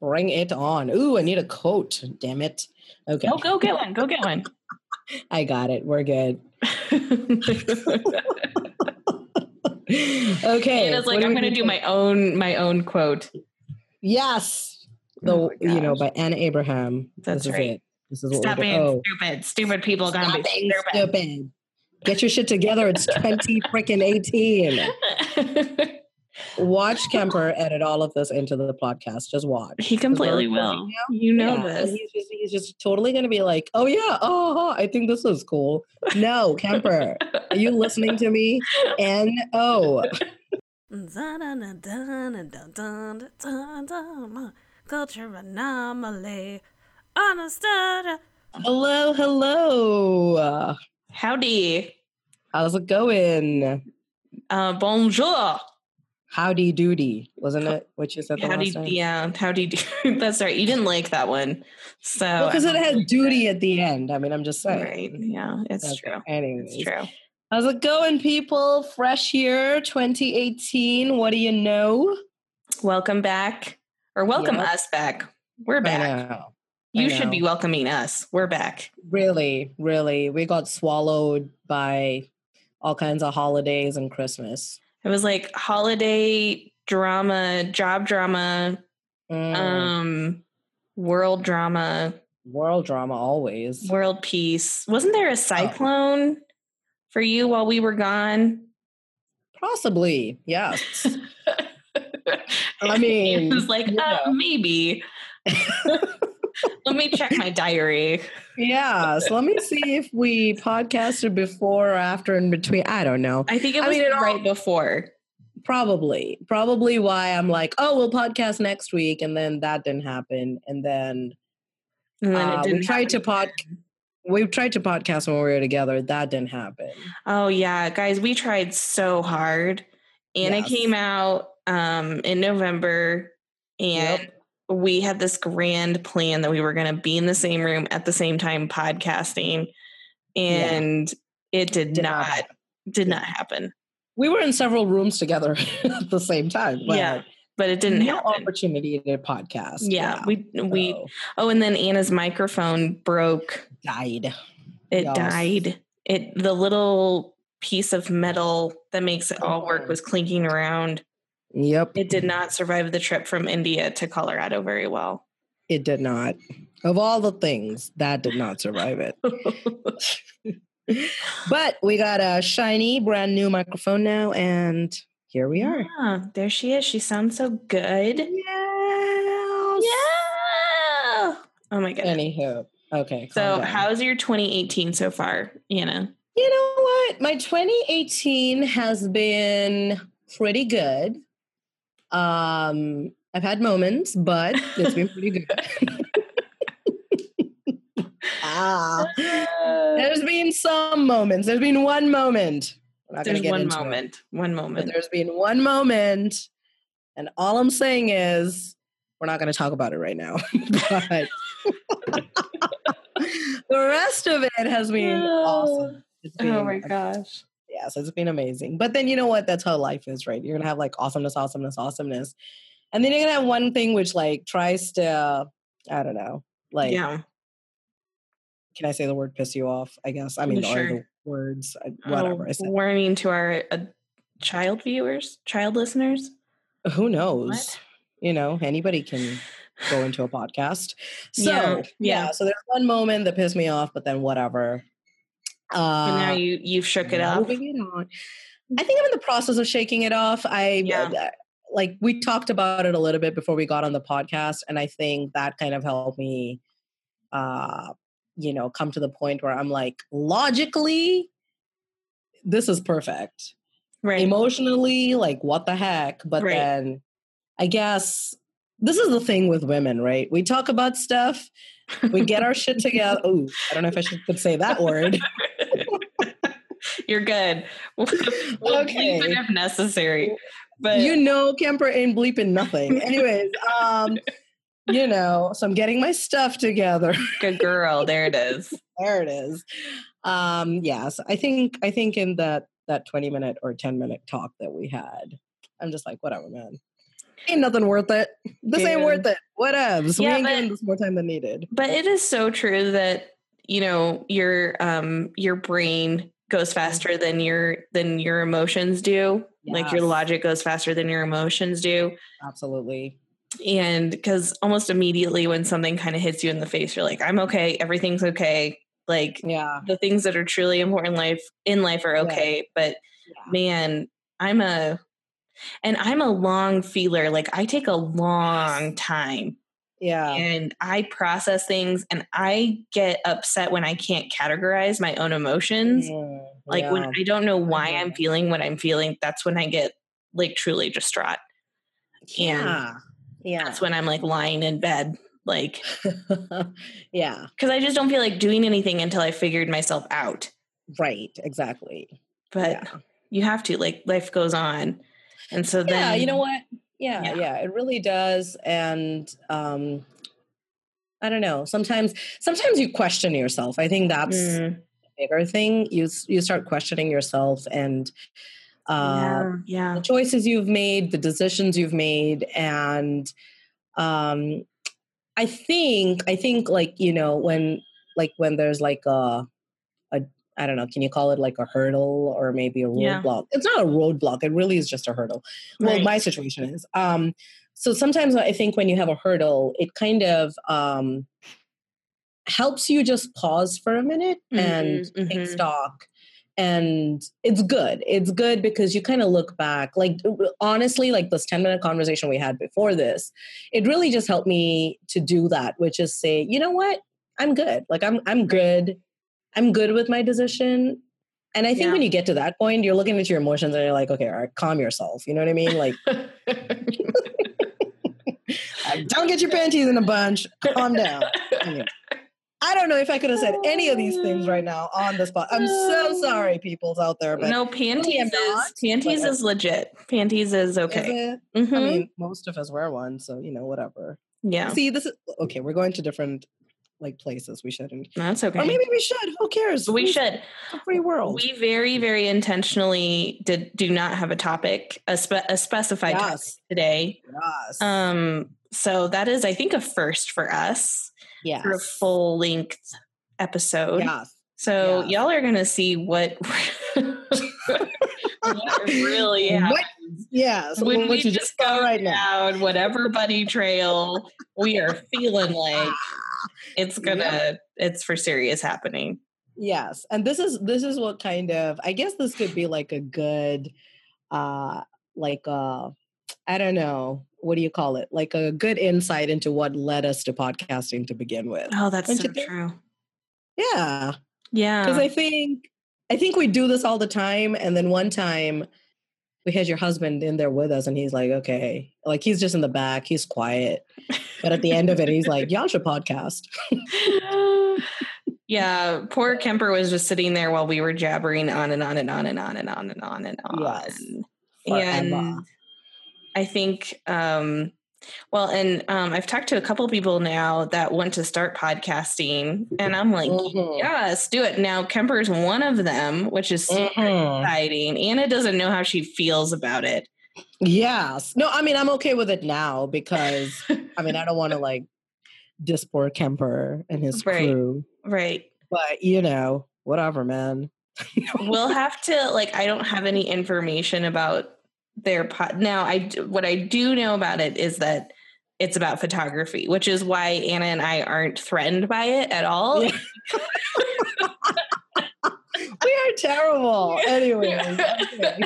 Bring it on. Ooh, I need a coat. Damn it. Okay. Go, go get one. Go get one. I got it. We're good. okay. Anna's like, what I'm gonna do my own my own quote. Yes. The Oh you know by Anna Abraham. That's this right. Is it. This is what Stop we're being. Oh, stupid. Stupid people gonna stop be being stupid. stupid. Get your shit together. It's 20 freaking 18. Watch Kemper edit all of this into the podcast. Just watch. he completely will. recording You know Yeah, this. He's just, he's just totally going to be like, oh, yeah, oh, I think this is cool. No, Kemper, are you listening to me? N O. Culture anomaly. Understood. Hello, hello. Howdy. How's it going? Uh, bonjour. Howdy doody, wasn't it? What you said the Howdy, last time? yeah, howdy do. That's right. You didn't like that one. So, Because it had duty at the end. I mean, I'm just saying. right. Yeah, it's Okay, true. Anyways. It's true. How's it going, people? Fresh year 2018. What do you know? Welcome back, or welcome Yep. us back. We're back. You should be welcoming us. We're back. Really, really. We got swallowed by all kinds of holidays and Christmas. It was like holiday drama, job drama, Mm, um, world drama, world drama always. world peace. Wasn't Oh. there a cyclone for you while we were gone? Possibly, yes. I mean, it was like uh, maybe. Let me check my diary. Yeah. So let me see if we podcasted before or after in between. I don't know. I think it I was mean, it all- right before. Probably. Probably why I'm like, oh, we'll podcast next week. And then that didn't happen. And then And then Uh, it we didn't tried to pod- we tried to podcast when we were together. That didn't happen. Oh yeah, guys, we tried so hard. Anna Yes. came out um in November and Yep. We had this grand plan that we were going to be in the same room at the same time podcasting and it did, Did not not did not happen. We were in several rooms together at the same time. But yeah, but it didn't no happen. opportunity to podcast. Yeah, we we so oh and then Anna's microphone broke. died. It Yes. died. It the little piece of metal that makes it all work Mhm. was clinking around. Yep. It did not survive the trip from India to Colorado very well. It did not. Of all the things, that did not survive it. but we got a shiny, brand new microphone now, and here we are. Yeah, there she is. She sounds so good. Yes. Yeah. Oh my god. Anywho, okay. So, how's your 2018 so far, Anna? You know what? My 2018 has been pretty good. Um, I've had moments, but it's been pretty good. ah, there's been some moments. There's been one moment. We're not gonna There's get one into it, moment. One but moment. there's been one moment, and all I'm saying is we're not going to talk about it right now. but the rest of it has been awesome. It's Oh my been gosh. Yes, it's been amazing. But then you know what? That's how life is, right? You're gonna have like awesomeness, awesomeness, awesomeness, and then you're gonna have one thing which like tries to, I don't know, like, yeah. can I say the word piss you off? I guess. I mean, are the sure. words whatever. Oh, I said. warning to our uh, child viewers, child listeners. Who knows? What? You know, anybody can go into a podcast. So Yeah, yeah, yeah. so there's one moment that pissed me off, but then whatever. Uh, and now you you've shook it up. moving it on. I think I'm in the process of shaking it off. I Yeah. uh, like we talked about it a little bit before we got on the podcast, and I think that kind of helped me, uh, you know, come to the point where I'm like, logically, this is perfect. Right. Emotionally, like, what the heck? But Right. then, I guess this is the thing with women, right? We talk about stuff, we get our shit together. Oh, I don't know if I should could say that word. You're good. We'll, we'll bleep it Okay. if necessary. But you know Kemper ain't bleeping nothing. Anyways, um, you know, so I'm getting my stuff together. good girl. There it is. there it is. Um, yes, I think I think in that that 20 minute or 10 minute talk that we had, I'm just like, whatever, man. Ain't nothing worth it. This ain't worth it. Whatevs. Yeah, we ain't giving this more time than needed. But it is so true that you know your um your brain goes faster than your than your emotions do. Like your logic goes faster than your emotions do. Absolutely. And because almost immediately when something kind of hits you in the face, you're like, I'm okay, everything's okay. Like Yeah. the things that are truly important in life in life are Yeah. okay. But Yeah. man, I'm a and I'm a long feeler. Like I take a long time Yeah. and I process things and I get upset when I can't categorize my own emotions. Mm, Like when. I don't know why I'm feeling what I'm feeling, that's when I get like truly distraught. yeah. Yeah. That's when I'm like lying in bed, like yeah. because I just don't feel like doing anything until I figured myself out. Right. Exactly. But yeah. you have to, like life goes on. And so then yeah. You know what? Yeah, Yeah. yeah. It really does. And um I don't know. Sometimes sometimes you question yourself. I think that's Mm, bigger thing. You you start questioning yourself and uh yeah, yeah. the choices you've made, the decisions you've made, and um, I think I think like you know when like when there's like a a I don't know, can you call it like a hurdle or maybe a Yeah. roadblock? It's not a roadblock; it really is just a hurdle. Well, Right. my situation is. Um, so sometimes I think when you have a hurdle, it kind of um, helps you just pause for a minute and Mhm, take mhm. stock. And it's good. It's good because you kind of look back. Like, honestly, like this 10 minute conversation we had before this, it really just helped me to do that, which is say, you know what? I'm good. Like, I'm, I'm good. I'm good with my decision. And I think Yeah. when you get to that point, you're looking at your emotions and you're like, okay, all right, calm yourself. You know what I mean? Like, don't get your panties in a bunch. Calm down. Anyway. I don't know if I could have said any of these things right now on the spot. I'm so sorry, peoples out there, but no, panties am is panties is legit. Panties is is okay. it? Mhm. I mean, most of us wear one, so you know, whatever. yeah, See, this is okay. We're going to different like places. We shouldn't, that's okay. or maybe we should. Who cares? we Who's- should. A free world. We very, very intentionally did do not have a topic, a, spe- a specified topic today. yes, Um, so that is, I think, a first for us Yeah. for a full length episode. yes. So Yes. y'all are gonna see what, what really What- happens Yes, when we just just go right now. down whatever bunny trail we are feeling like it's gonna it's for serious happening. Yes, and this is this is what kind of I guess this could be like a good, uh, like uh, I don't know what do you call it? Like a good insight into what led us to podcasting to begin with. Oh, that's Don't so true. Yeah, Yeah. because I think I think we do this all the time, and then one time we had your husband in there with us, and he's like, "Okay," like he's just in the back, he's quiet, but at the end of it, he's like, "Y'all should podcast." yeah, poor Kemper was just sitting there while we were jabbering on and on and on and on and on and on and on. Yes, and. I think, um, well, and um, I've talked to a couple people now that want to start podcasting, and I'm like, Mhm. yes, do it. Now, Kemper's one of them, which is super Mhm. exciting. Anna doesn't know how she feels about it. Yes. No, I mean, I'm okay with it now because I mean, I don't want to like diss poor Kemper and his Right. crew, right. but you know, whatever, man. we'll have to like i don't have any information about their pod now I what i do know about it is that it's about photography which is why anna and i aren't threatened by it at all Yeah. we are terrible. Anyways, okay.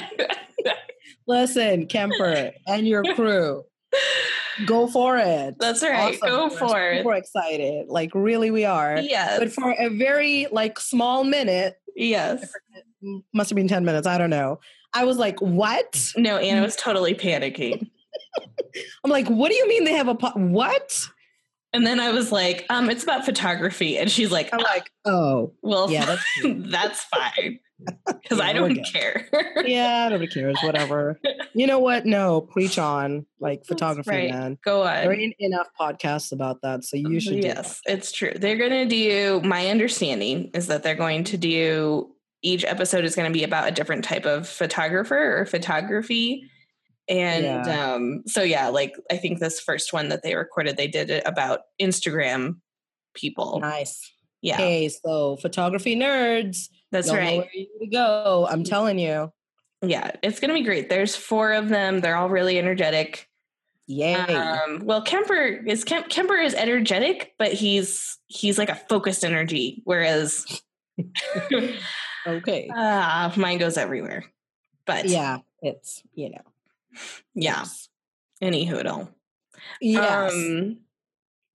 listen, Kemper and your crew, go for it. That's right. Go We're for it. Super excited. Like, really, we are. yes But for a very like small minute, yes must have been 10 minutes, I don't know. I was like, what? no anna was totally panicking I'm like, what do you mean they have a po- what? and then i was like um it's about photography and she's like I'm like, oh, well yeah, that's that's fine because Yeah, i don't care yeah, nobody cares, whatever. You know what? No, preach on like photography, right. man. go on. There ain't enough podcasts about that, so you should. do yes it's true they're going to do my understanding is that they're going to do each episode is going to be about a different type of photographer or photography And Yeah. um, so yeah, like I think this first one that they recorded, they did it about Instagram people. Nice. Yeah, Hey, so photography nerds. that's right. where you to go. I'm telling you. Yeah, it's gonna be great. There's four of them. They're all really energetic. Yay. Um, well, Kemper is Kemp, Kemper is energetic, but he's he's like a focused energy, whereas okay. uh, mine goes everywhere. But yeah, it's, you know. yeah. Any hoodle. Yes. Um,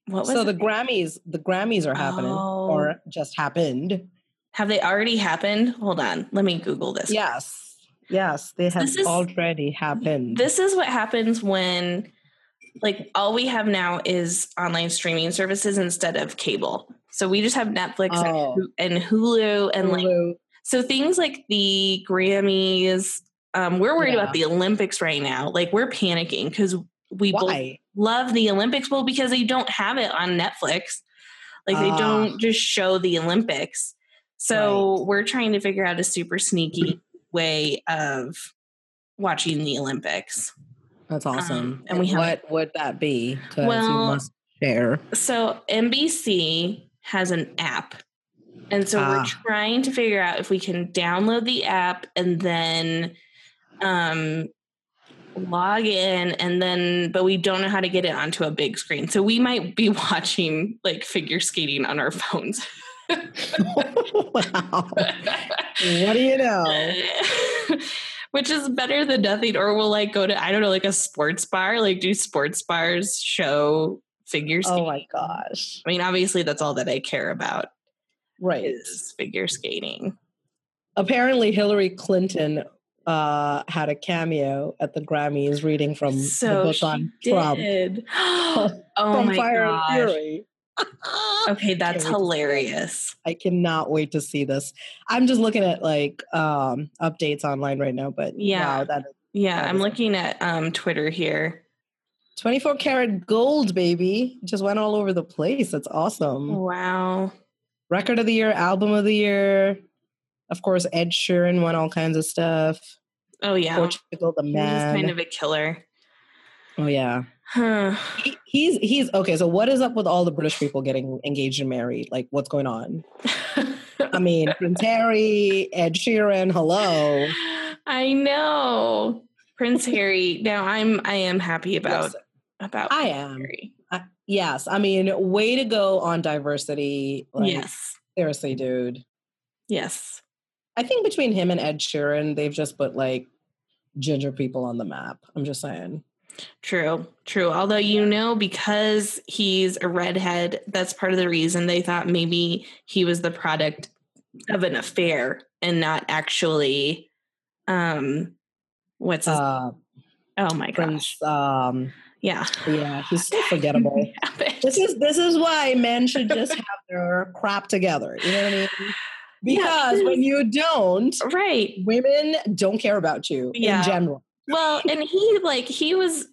what was so the? Grammys, the Grammys are happening Oh. or just happened. have they already happened? Hold on, let me Google this. Yes. Yes, they have is- already happened. This is what happens when, like, all we have now is online streaming services instead of cable. So we just have Netflix and Oh. Hu- and Hulu and like Hulu. So things like the Grammys, um, we're worried about the Olympics right now. Like we're panicking because we both love the Olympics. Well, because they don't have it on Netflix. Like they Ah. don't just show the Olympics. So we're trying to figure out a super sneaky way of watching the Olympics. That's awesome. and we have- what would that be? Well- must share. So NBC has an app. And so Ah. we're trying to figure out if we can download the app and then um log in and then but we don't know how to get it onto a big screen. So we might be watching like figure skating on our phones. wow. What do you know? Which is better than nothing. Or we'll like go to, I don't know, like a sports bar. Like do sports bars show figure skating? Oh my gosh. I mean, obviously that's all that I care about. Right. is figure skating. Apparently, Hillary Clinton uh, had a cameo at the Grammys reading from the So book she on Trump. oh from my Fire and gosh. Fury. Okay, that's Can't wait to see it. hilarious. I cannot wait to see this. I'm just looking at like um updates online right now, but Yeah. wow, that is Yeah, That I'm looking at um Twitter here. 24 karat gold, baby. Just went all over the place. That's awesome. Wow. Record of the year, album of the year. Of course, Ed Sheeran won all kinds of stuff. Oh yeah. Portugal, the He's man. kind of a killer. oh yeah. Huh. He, he's he's okay. So what is up with all the British people getting engaged and married? Like, what's going on? I mean, Prince Harry, Ed Sheeran. Hello. I know. Prince Harry. Now I'm I am happy about Listen, about I am. I- yes, I mean, way to go on diversity. Like, yes. seriously, dude. Yes. I think between him and Ed Sheeran, they've just put like ginger people on the map. I'm just saying. True, true. Although you know, because he's a redhead, that's part of the reason they thought maybe he was the product of an affair and not actually um what's his Uh, oh my gosh. Prince, um, Yeah. yeah, he's so forgettable. this is this is why men should just have their crap together. You know what I mean? Yeah, Because when you don't, right. women don't care about you Yeah. in general. Well, and he like he was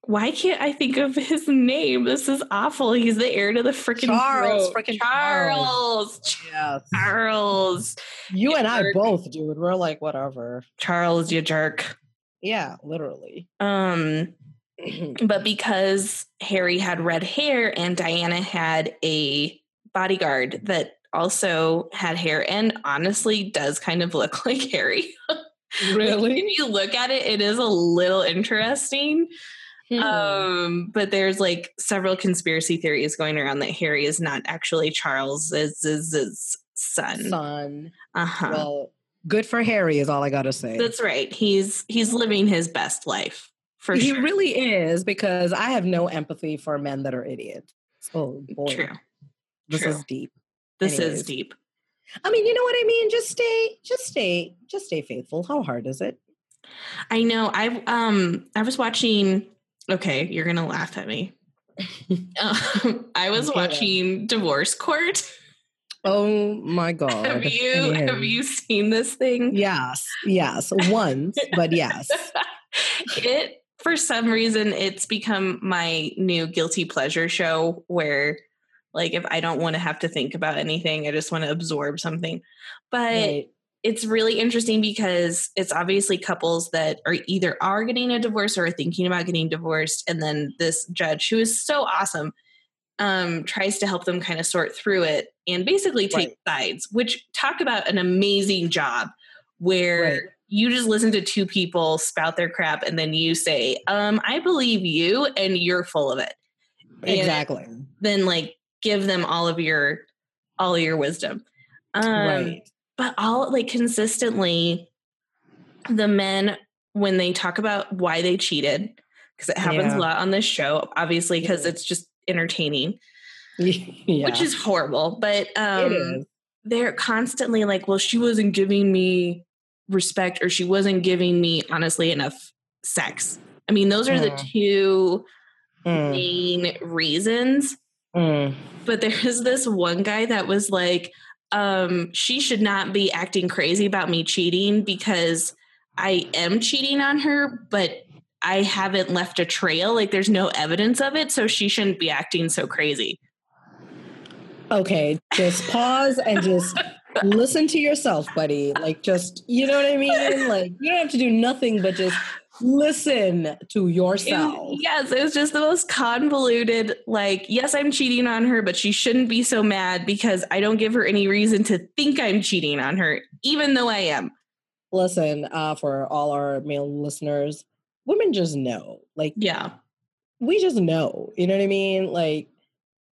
why can't I think of his name? This is awful. He's the heir to the freaking Charles, throne. frickin' Charles. Yes. Charles. You and I both, dude. We're like, whatever. Charles, you jerk. Yeah, literally. Um but because Harry had red hair and Diana had a bodyguard that also had hair and honestly does kind of look like Harry. Like, really? if you look at it, it is a little interesting. Hmm. Um, but there's like several conspiracy theories going around that Harry is not actually Charles's son. Son. Uh-huh. Well, good for Harry is all I gotta say. That's right. He's he's living his best life for he sure. really is because I have no empathy for men that are idiots. Oh boy, True. this true. is deep. This is deep. I mean, you know what I mean. Just stay, just stay, just stay faithful. How hard is it? I know. I um I was watching. Okay, you're gonna laugh at me. um, I was Okay. watching Divorce Court. Oh my god! have you have you seen this thing? Yes, yes, once, but yes. it for some reason it's become my new guilty pleasure show where like if I don't want to have to think about anything, I just want to absorb something. But Right. it's really interesting because it's obviously couples that are either are getting a divorce or are thinking about getting divorced and then this judge who is so awesome um, tries to help them kind of sort through it and basically take right. sides which talk about an amazing job where right. You just listen to two people spout their crap and then you say um, i believe you and you're full of it. Exactly. and then like give them all of your all of your wisdom. Um, right. but all like consistently the men when they talk about why they cheated because it happens yeah. a lot on this show obviously because it's just entertaining. Yeah. which is horrible but um they're constantly like well she wasn't giving me respect or she wasn't giving me honestly enough sex i mean those are mm. the two mm. main reasons mm. but there's this one guy that was like um, she should not be acting crazy about me cheating because I am cheating on her, but I haven't left a trail. Like there's no evidence of it. So she shouldn't be acting so crazy. Okay, just pause and just listen to yourself, buddy. Like, just, you know what I mean? Like, you don't have to do nothing but just listen to yourself. It, yes, it was just the most convoluted. Like, yes, I'm cheating on her, but she shouldn't be so mad because I don't give her any reason to think I'm cheating on her, even though I am. Listen, uh, for all our male listeners, women just know. Like, yeah, we just know. You know what I mean? Like,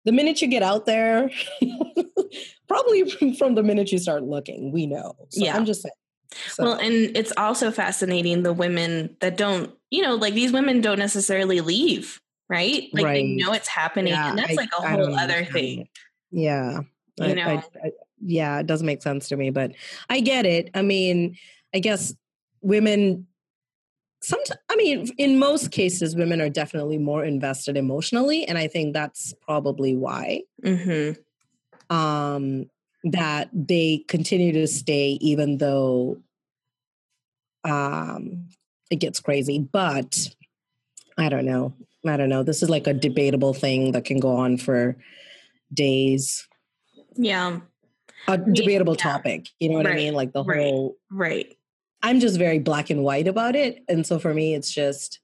the minute you get out there, probably from the minute you start looking, we know. So yeah. I'm just saying. So. Well, and it's also fascinating the women that don't, you know, like these women don't necessarily leave, right? Like right. they know it's happening, yeah, and that's I, like a whole other thing. Yeah, you I, know, yeah, it doesn't make sense to me, but I get it. I mean, I guess women. Sometimes, I mean, in most cases, women are definitely more invested emotionally, and I think that's probably why. Mm-hmm. Um, that they continue to stay even though um, it gets crazy. But I don't know. I don't know. This is like a debatable thing that can go on for days. Yeah. A debatable yeah. topic. You know what right. I mean? Like the right. whole. Right. I'm just very black and white about it. And so for me, it's just,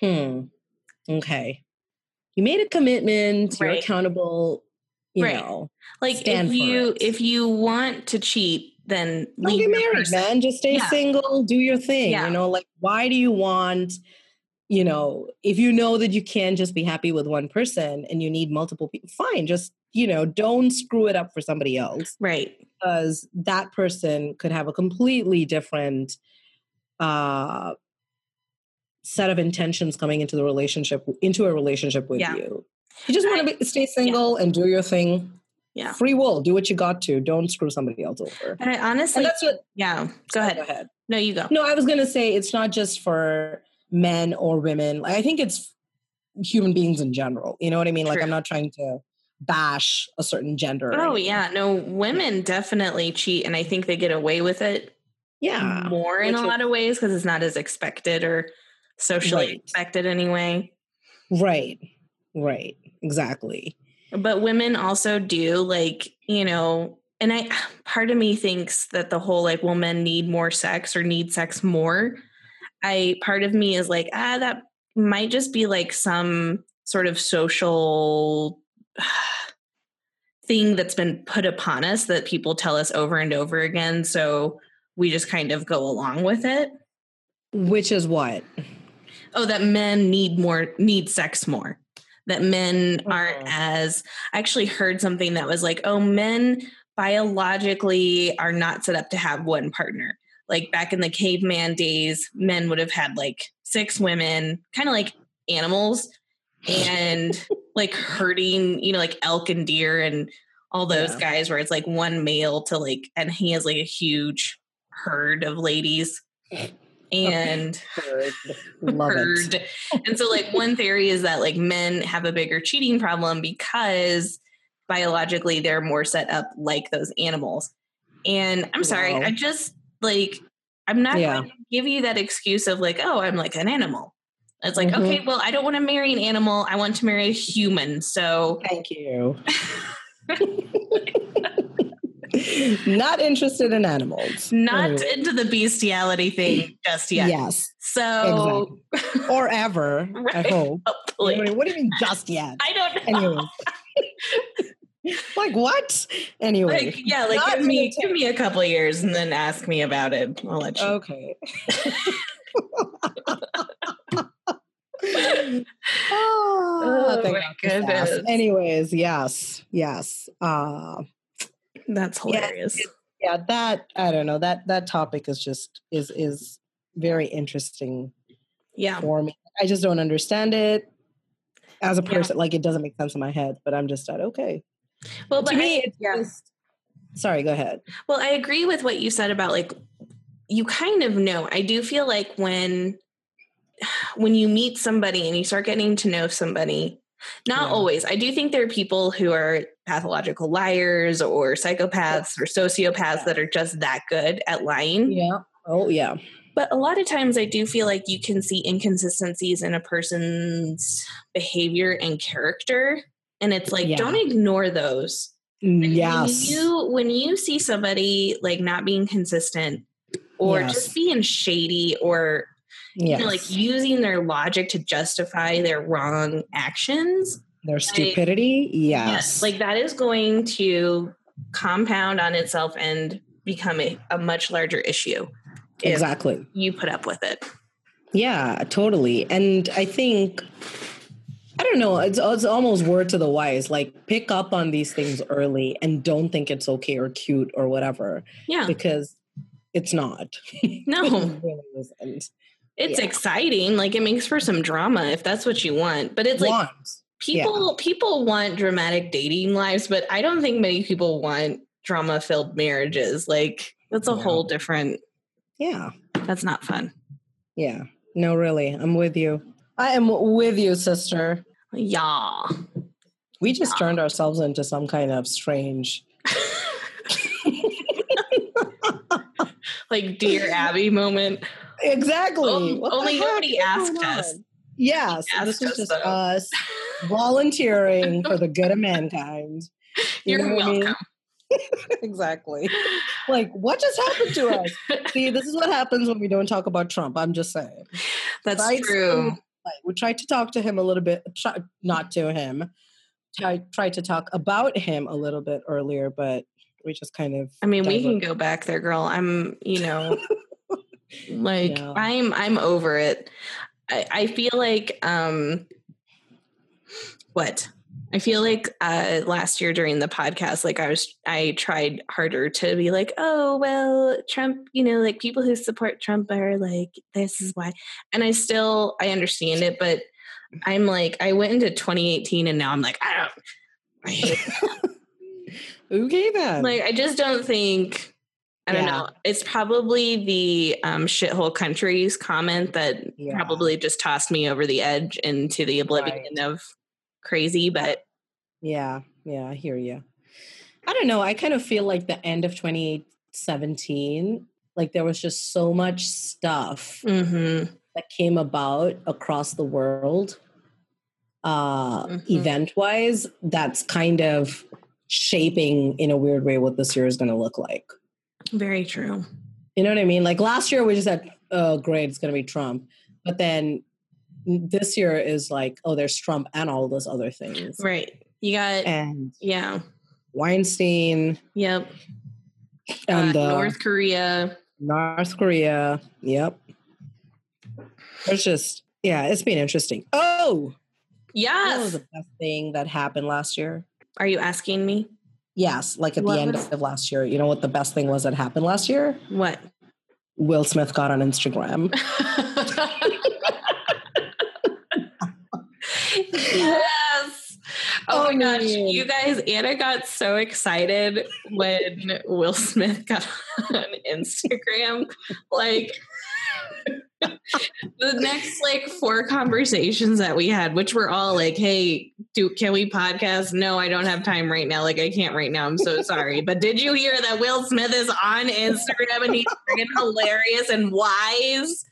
hmm, okay. You made a commitment, right. you're accountable, you right. know. Like if you if you want to cheat, then don't get married, person. man. Just stay yeah. single, do your thing. Yeah. You know, like why do you want, you know, if you know that you can just be happy with one person and you need multiple people, fine. Just, you know, don't screw it up for somebody else. Right. Because that person could have a completely different uh set of intentions coming into the relationship into a relationship with yeah. you. You just want to stay single yeah. and do your thing yeah free will do what you got to don't screw somebody else over and i honestly and that's what yeah go ahead go ahead no you go no i was gonna say it's not just for men or women i think it's human beings in general you know what i mean True. like i'm not trying to bash a certain gender oh yeah. No women definitely cheat and i think they get away with it yeah more in a lot of ways because it's not as expected or socially right. expected anyway. Right. Right. Exactly. But women also do like, you know, and I part of me thinks that the whole like well men need more sex or need sex more. I part of me is like, ah, that might just be like some sort of social thing that's been put upon us that people tell us over and over again. So we just kind of go along with it. Which is what? Oh, that men need more, need sex more that men aren't mm-hmm. as I actually heard something that was like, oh, men biologically are not set up to have one partner. Like back in the caveman days, men would have had like six women, kind of like animals, and like herding, you know, like elk and deer and all those yeah. guys where it's like one male to like, and he has like a huge herd of ladies and heard. heard. and so like one theory is that like men have a bigger cheating problem because biologically they're more set up like those animals. And I'm sorry, wow. I just like I'm not yeah. going to give you that excuse of like, oh, I'm like an animal. It's like, mm-hmm. okay, well, I don't want to marry an animal. I want to marry a human. So thank you. not interested in animals. Not Anyway, into the bestiality thing just yet. Yes, So, or ever. I Right. hope. hopefully. What do you- what do you mean just yet? I don't know. Anyway, like what? Anyway, Like, yeah, like Not give me give me a couple of years and then ask me about it. I'll let you. okay. oh, thank my God for sass. goodness. Anyways, yes, yes. Uh, That's hilarious. yeah, that I don't know. That that topic is just is is very interesting Yeah. for me. I just don't understand it as a Yeah. person. Like it doesn't make sense in my head. But I'm just at okay. Well, but to me, I- it's yeah. just. Sorry, go ahead. Well, I agree with what you said about like you kind of know. I do feel like when when you meet somebody and you start getting to know somebody, not Yeah. always. I do think there are people who are pathological liars or psychopaths or sociopaths that are just that good at lying. Yeah. Oh yeah. But a lot of times I do feel like you can see inconsistencies in a person's behavior and character. And it's like, Yeah. don't ignore those. Yes. When you when you see somebody like not being consistent or Yes. just being shady or you yes. know, like using their logic to justify their wrong actions, Their stupidity. Yes. like that is going to compound on itself and become a, a much larger issue exactly. you put up with it. Yeah, totally. And I think I don't know, it's it's almost word to the wise. Like pick up on these things early and don't think it's okay or cute or whatever Yeah. because it's not. No. it really isn't. It's Yeah. exciting. Like it makes for some drama if that's what you want. But it's like Want. people people want dramatic dating lives, but I don't think many people want drama filled marriages. Like that's a No. whole different Yeah. that's not fun. Yeah. No, really. I'm with you. I am with you, sister. Yeah. We just turned ourselves into some kind of strange like dear Abby moment. Exactly. Only nobody asked us. Yes, Asked this is us, just though. us volunteering for the good of mankind. You You're what I mean? welcome. exactly. Like, what just happened to us? See, this is what happens when we don't talk about Trump. I'm just saying. That's true. Like, we tried to talk to him a little bit, try, not to him. I tried to talk about him a little bit earlier, but we just kind of. I mean, we can go back there, girl. I'm, you know, like Yeah. I'm I'm over it. I, I feel like um what? I feel like uh last year during the podcast, like I was I tried harder to be like, oh well, Trump, you know, like people who support Trump are like, this is why. And I still I understand it, but I'm like, I went into 2018 and now I'm like, I don't I hate Okay, then. like I just don't think I don't Yeah. know. It's probably the um, shithole countries comment that Yeah. probably just tossed me over the edge into the oblivion of crazy. But Yeah, yeah, I hear you. I don't know. I kind of feel like the end of 2017, like there was just so much stuff mhm, that came about across the world, uh, Mhm. event wise, that's kind of shaping in a weird way what this year is going to look like. Very true. You know what I mean? Like last year, we just said, oh, great, it's going to be Trump. But then this year is like, oh, there's Trump and all those other things. Right. You got And yeah. Weinstein Yep. and uh, the North Korea. North Korea. Yep. There's just, yeah, it's been interesting. Oh, what was the best thing that happened last year? Are you asking me Yes, like at What the end was- of last year. You know what the best thing was that happened last year? what? Will Smith got on Instagram. yes. Oh, Oh, my gosh. man. You guys, Anna got so excited when Will Smith got on Instagram. Like, the next like four conversations that we had, which were all like, hey, do can we podcast? No, I don't have time right now. Like, I can't right now. I'm so sorry. but did you hear that Will Smith is on Instagram and he's freaking hilarious and wise?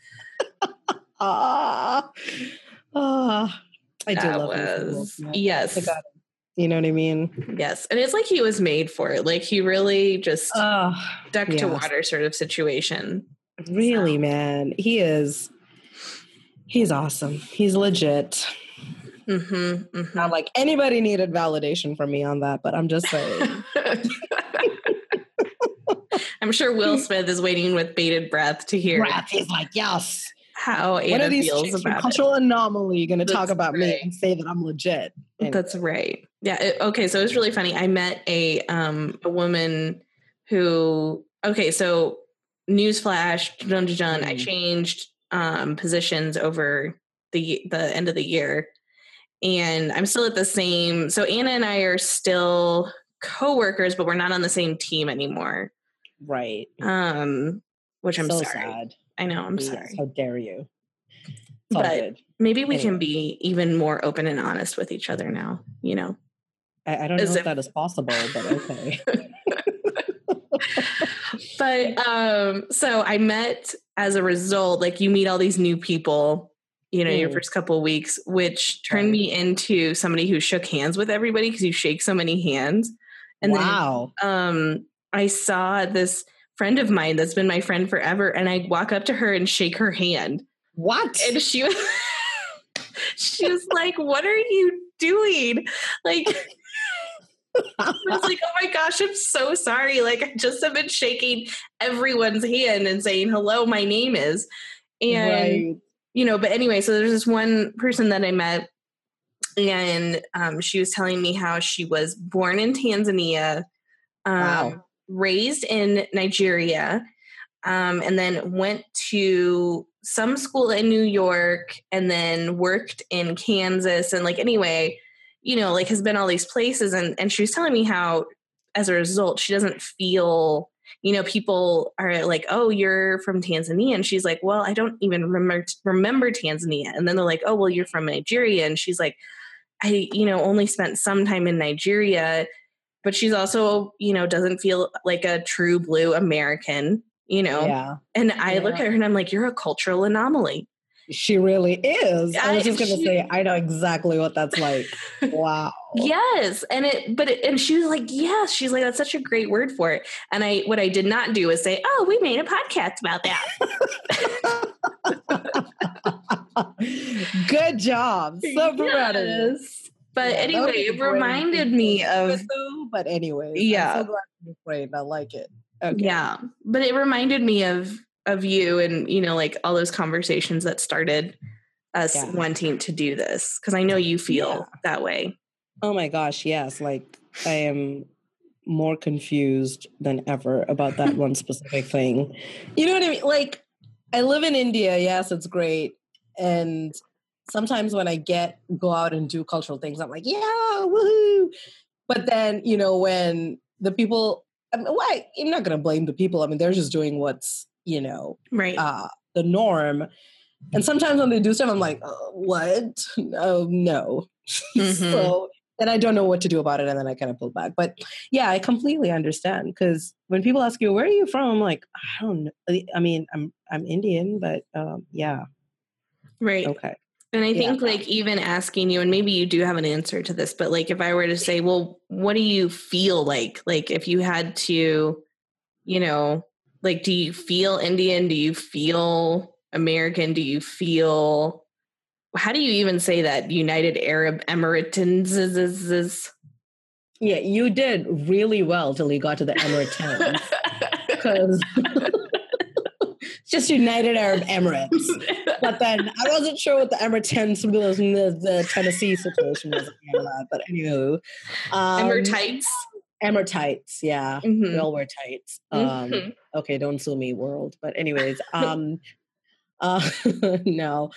Ah, ah, I do That love was- yes. You know what I mean? Yes. And it's like he was made for it. Like he really just Oh, duck to water sort of situation. Really, man. He is. He's awesome. He's legit. Mm-hmm, Not like anybody needed validation from me on that, but I'm just saying. I'm sure Will Smith is waiting with bated breath to hear Breath, He's like, yes. how Anna of these feels about it. cultural anomaly going to talk about me and say that I'm legit. Anyway. That's right. Yeah. it- okay. So it was really funny. I met a um a woman who. Okay. So newsflash, dun, dun, dun, I Mm. changed um positions over the the end of the year, and I'm still at the same. So Anna and I are still coworkers, but we're not on the same team anymore. right. Um, which I'm so sorry. sad. I know. I'm Yes, sorry. How dare you? But good. Maybe we can be even more open and honest with each other now. You know. I, I don't know if if- that is possible, but okay. but um so i met as a result like you meet all these new people you know your Mm. first couple of weeks which turned me into somebody who shook hands with everybody because you shake so many hands and wow. then um i saw this friend of mine that's been my friend forever and i walk up to her and shake her hand what? and she was she was like what are you doing like I was like, oh my gosh, I'm so sorry. Like, I just have been shaking everyone's hand and saying, hello, my name is. And, right. you know, but anyway, so there's this one person that I met, and um, she was telling me how she was born in Tanzania, um, Wow. raised in Nigeria, um, and then went to some school in New York, and then worked in Kansas. And, like, anyway, you know, like has been all these places and and she was telling me how as a result she doesn't feel you know people are like oh you're from Tanzania and she's like well I don't even remember remember Tanzania and then they're like oh well you're from Nigeria and she's like I you know only spent some time in Nigeria but she's also you know doesn't feel like a true blue American you know? Yeah. and I look at her and I'm like you're a cultural anomaly She really is. I was just going to she- say, I know exactly what that's like. Wow. Yes, and it, but it, and she was like, yes, she's like, that's such a great word for it. And I, what I did not do is say, oh, we made a podcast about that. Good job. So proud of you. But Yeah, anyway, it reminded me of though, But anyway, Yeah. I'm so glad you're. I like it. Okay. yeah, but it reminded me of of you and you know like all those conversations that started us Yeah. wanting to do this because I know you feel Yeah. that way. Oh my gosh, yes. Like I am more confused than ever about that one specific thing. You know what I mean? Like I live in India, yes, it's great. And sometimes when I get go out and do cultural things, I'm like, yeah, woohoo. But then, you know, when the people I mean, why I'm not gonna blame the people. I mean, they're just doing what's, you know, Right. uh, the norm. And sometimes when they do stuff, I'm like, uh, what? Oh, no. Mhm. so then I don't know what to do about it. And then I kind of pull back. But yeah, I completely understand. Because when people ask you, where are you from? I'm like, I don't know. I mean, I'm, I'm Indian, but um, yeah. right. Okay. And I Yeah. think like even asking you, and maybe you do have an answer to this, but like if I were to say, well, what do you feel like? Like if you had to, you know, like do you feel Indian? Do you feel American? Do you feel how do you even say that? United Arab Emirates is Yeah, you did really well till you got to the Emirates. Because it's just United Arab Emirates. But then I wasn't sure what the Emirates was the, the Tennessee situation was. But anywho, um, Emirates. Emirates, yeah. We Mhm. all wear tights. Um, Mhm. Okay, don't sue me, world. But anyways, um, uh, no,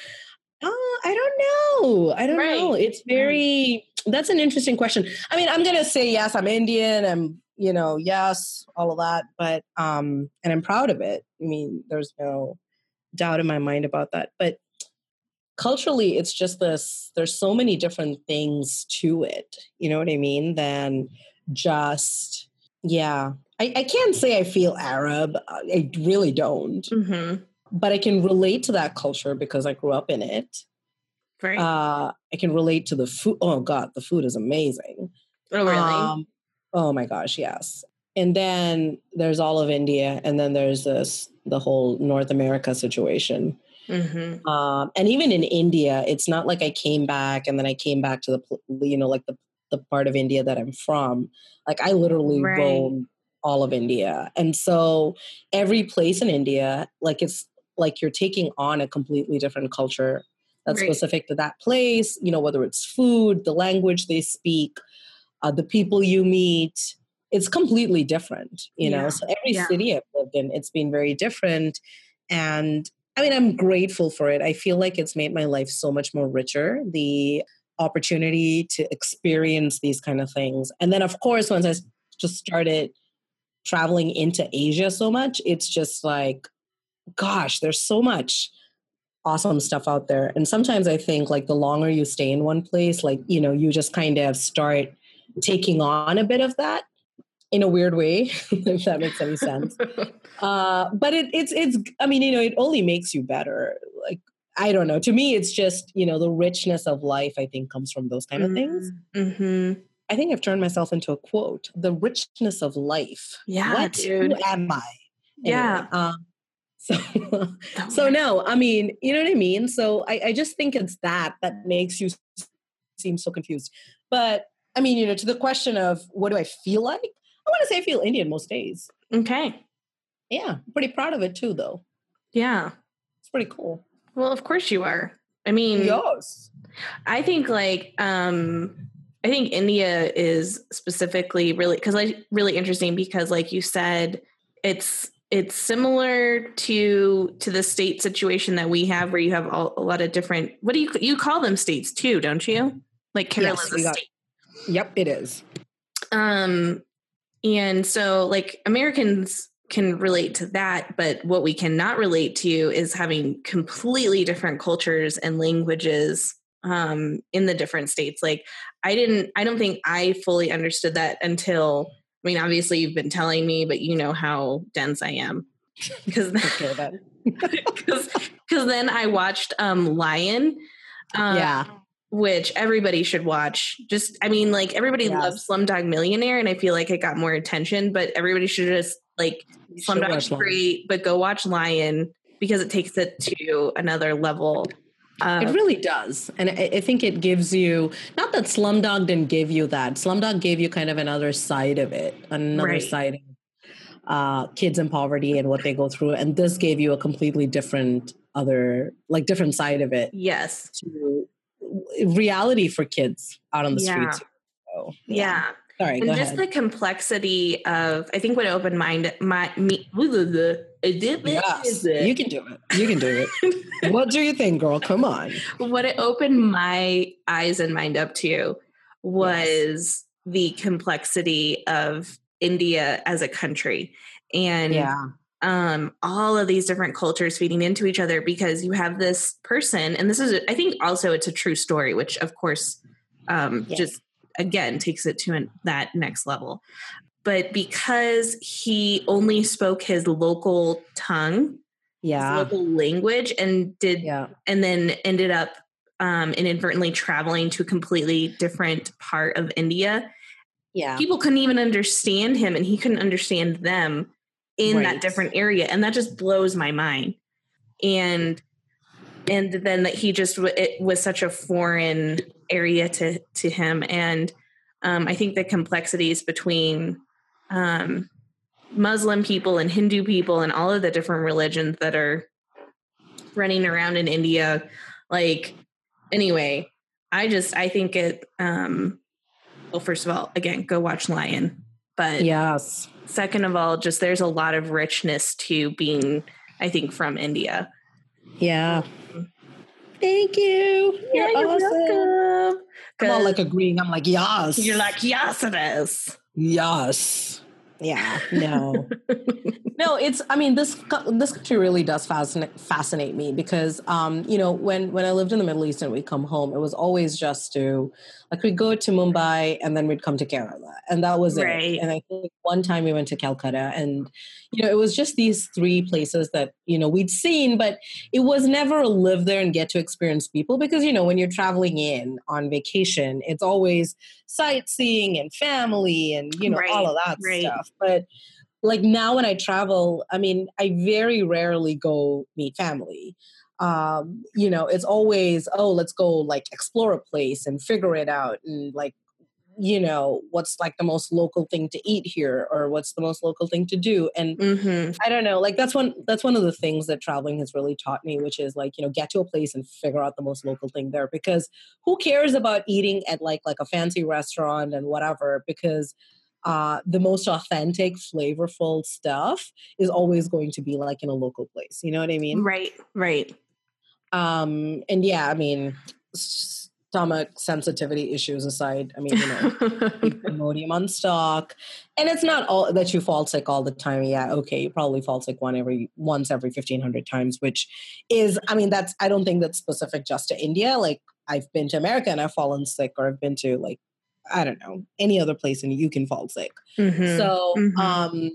uh, I don't know. I don't know. It's very. That's an interesting question. I mean, I'm gonna say yes. I'm Indian. I'm, you know, yes, all of that. But um, and I'm proud of it. I mean, there's no doubt in my mind about that. But culturally, it's just this. There's so many different things to it. You know what I mean? Than just yeah. I, I can't say I feel Arab. I really don't. Mhm. But I can relate to that culture because I grew up in it. Right. Uh, I can relate to the food. Oh God, the food is amazing. Oh, really? Um, oh my gosh, yes. And then there's all of India, and then there's this the whole North America situation. hmm Um, and even in India, it's not like I came back and then I came back to the you know like the the part of India that I'm from. Like I literally Right. roam all of India, and so every place in India, like it's like you're taking on a completely different culture that's Right. specific to that place. You know, whether it's food, the language they speak, uh, the people you meet. It's completely different, you know. So every Yeah. city I've lived in, it's been very different, and I mean, I'm grateful for it. I feel like it's made my life so much more richer. The opportunity to experience these kind of things. And then, of course, once I just started traveling into Asia so much, it's just like, gosh, there's so much awesome stuff out there. And sometimes I think like the longer you stay in one place, like, you know, you just kind of start taking on a bit of that in a weird way, if that makes any sense uh but it, it's it's i mean you know it only makes you better like i don't know. To me it's just you know the richness of life i think comes from those kind of things. Hmm i think i've turned myself into a quote the richness of life. Yeah, what? Dude. who am i? Yeah. Anyway, um, so so no i mean you know what i mean? So I, I just think it's that that makes you seem so confused. But i mean you know to the question of what do i feel like? I want to say i feel indian most days. Okay. yeah I'm pretty proud of it too though. Yeah. it's pretty cool Well, of course you are. I mean, Yes. I think like um I think India is specifically really because like really interesting because like you said it's it's similar to to the state situation that we have where you have all, a lot of different what do you you call them states too don't you like Kerala Yes, a state Yep, it is. um and so like Americans can relate to that but what we cannot relate to is having completely different cultures and languages um in the different states like I didn't I don't think I fully understood that until I mean obviously you've been telling me but you know how dense I am because then. because then I watched um Lion um, yeah. which everybody should watch. Just, I mean, like everybody Yes. loves Slumdog Millionaire, and I feel like it got more attention. But everybody should just like Slumdog great, but go watch Lion because it takes it to another level. Uh, It really does. And I, I think it gives you, not that Slumdog didn't give you that, Slumdog gave you kind of another side of it, another Right. side of uh, kids in poverty and what they go through. And this gave you a completely different other, like different side of it yes, to reality for kids out on the Yeah. streets. So, yeah. Sorry, And just ahead. the complexity of, I think what opened mind, my, me, Yes, you can do it. You can do it. what do you think, girl? Come on. what it opened my eyes and mind up to was the complexity of India as a country and Yeah. um, all of these different cultures feeding into each other because you have this person, and this is, I think, also it's a true story, which of course um, Yes. just again takes it to an, that next level. But because he only spoke his local tongue, his Yeah. local language, and did Yeah. and then ended up um, inadvertently traveling to a completely different part of India. Yeah. People couldn't even understand him, and he couldn't understand them in that different area, and that just blows my mind. And and then that he just it was such a foreign area to to him, and um, I think the complexities between um, Muslim people and Hindu people and all of the different religions that are running around in India. Like, anyway, I just I think it. Um, well, first of all, again, go watch Lion. But Yes. second of all, just there's a lot of richness to being, I think, from India. Yeah. Thank you. You're awesome. welcome. I'm all 'Cause like agreeing. I'm like, yes. you're like, yes, it is. yes. Yeah. No. no. It's. I mean, this this country really does fascinate fascinate me because, um, you know, when when I lived in the Middle East and we come home, it was always just to Like we'd go to Mumbai and then we'd come to Kerala, and that was Right. it. And I think one time we went to Calcutta, and you know it was just these three places that you know we'd seen, but it was never a live there and get to experience people because you know when you're traveling in on vacation, it's always sightseeing and family and you know all of that right. stuff. But like now when I travel, I mean, I very rarely go meet family. Um, you know, it's always, oh, let's go like explore a place and figure it out and like, you know, what's like the most local thing to eat here or what's the most local thing to do. And hmm I don't know, like that's one that's one of the things that traveling has really taught me, which is like, you know, get to a place and figure out the most local thing there because who cares about eating at like like a fancy restaurant and whatever because uh the most authentic flavorful stuff is always going to be like in a local place you know what i mean Right, right. Um and yeah i mean stomach sensitivity issues aside i mean you know Imodium on stock. And it's not all that you fall sick all the time. Yeah, okay, you probably fall sick one every once every fifteen hundred times, which is I mean, that's I don't think that's specific just to India. Like I've been to America and I've fallen sick, or I've been to like, I don't know, any other place and you can fall sick. Mhm. So Mhm. um,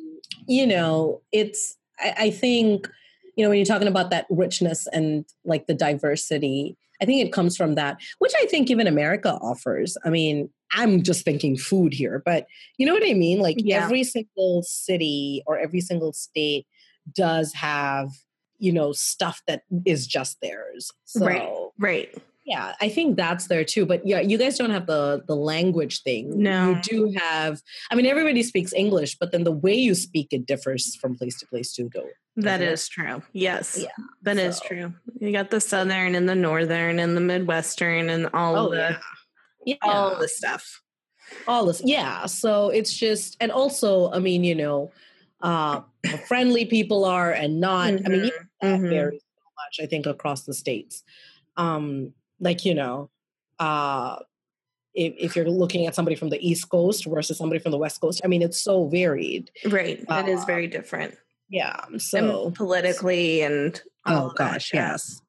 you know, it's I, I think, you know, when you're talking about that richness and like the diversity, I think it comes from that, which I think even America offers. I mean, I'm just thinking food here, but you know what I mean? Like Yeah. every single city or every single state does have, you know, stuff that is just theirs. So Right. right. Yeah, I think that's there too. But yeah, you guys don't have the the language thing. No. you do have. I mean, everybody speaks English, but then the way you speak it differs from place to place too. Though. That is true. Yes. Yeah, That is so- true. You got the southern and the northern and the midwestern and all Oh the yeah, yeah, all the stuff. all this. Yeah, so it's just, and also, I mean, you know, uh, friendly people are and not. I mean, even that Mhm. varies so much. I think across the states. Um, like you know, uh, if, if you're looking at somebody from the East Coast versus somebody from the West Coast, I mean, it's so varied. Right. it is Uh, very different. Yeah. And So, politically and oh gosh, yes,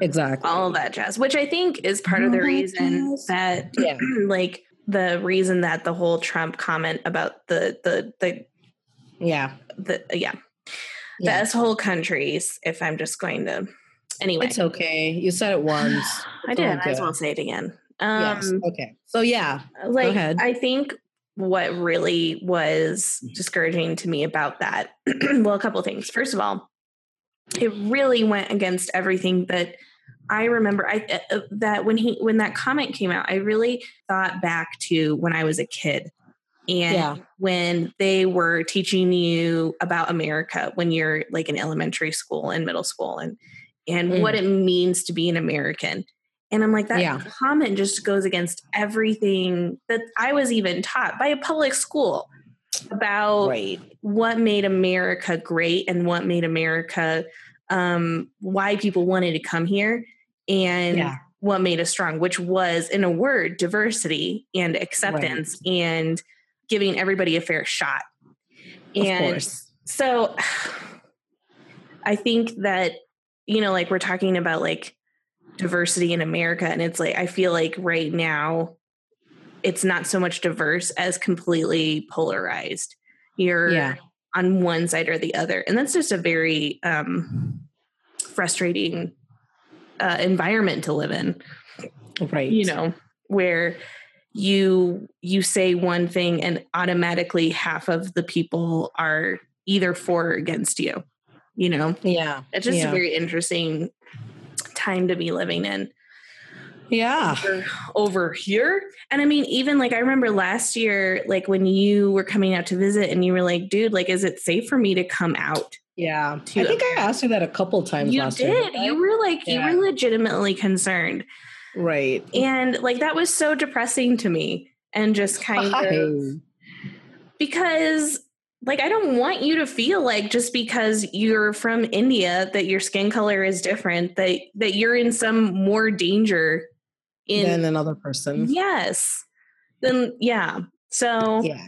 exactly. All that jazz, which I think is part of the reason that Yeah. like the reason that the whole Trump comment about the the the Yeah. the yeah, Yeah. the whole countries, if I'm just going to anyway. It's okay. You said it once. I did. I good. well say it again. Um yes. Okay. So yeah. like ahead. I think what really was discouraging to me about that, well, a couple of things. First of all, it really went against everything that I remember. I uh, that when he when that comment came out, I really thought back to when I was a kid. And Yeah. when they were teaching you about America when you're like in elementary school and middle school and and Mm. what it means to be an American. And I'm like, that Yeah. comment just goes against everything that I was even taught by a public school about Right. what made America great and what made America um, why people wanted to come here and Yeah. what made us strong, which was, in a word, diversity and acceptance and giving everybody a fair shot. Of And course. so I think that, you know, like we're talking about like diversity in America, and it's like, I feel like right now it's not so much diverse as completely polarized. You're Yeah. on one side or the other. And that's just a very um, frustrating uh, environment to live in Right. you know where you you say one thing and automatically half of the people are either for or against you you know Yeah. it's just yeah. a very interesting time to be living in yeah. over, over here and i mean even like i remember last year like when you were coming out to visit and you were like dude like is it safe for me to come out Yeah. to I think I asked you that a couple times you last did year. you were like Yeah. you were legitimately concerned Right. and like that was so depressing to me and just kind of because like I don't want you to feel like just because you're from India that your skin color is different that that you're in some more danger in than another person. yes then yeah so Yeah.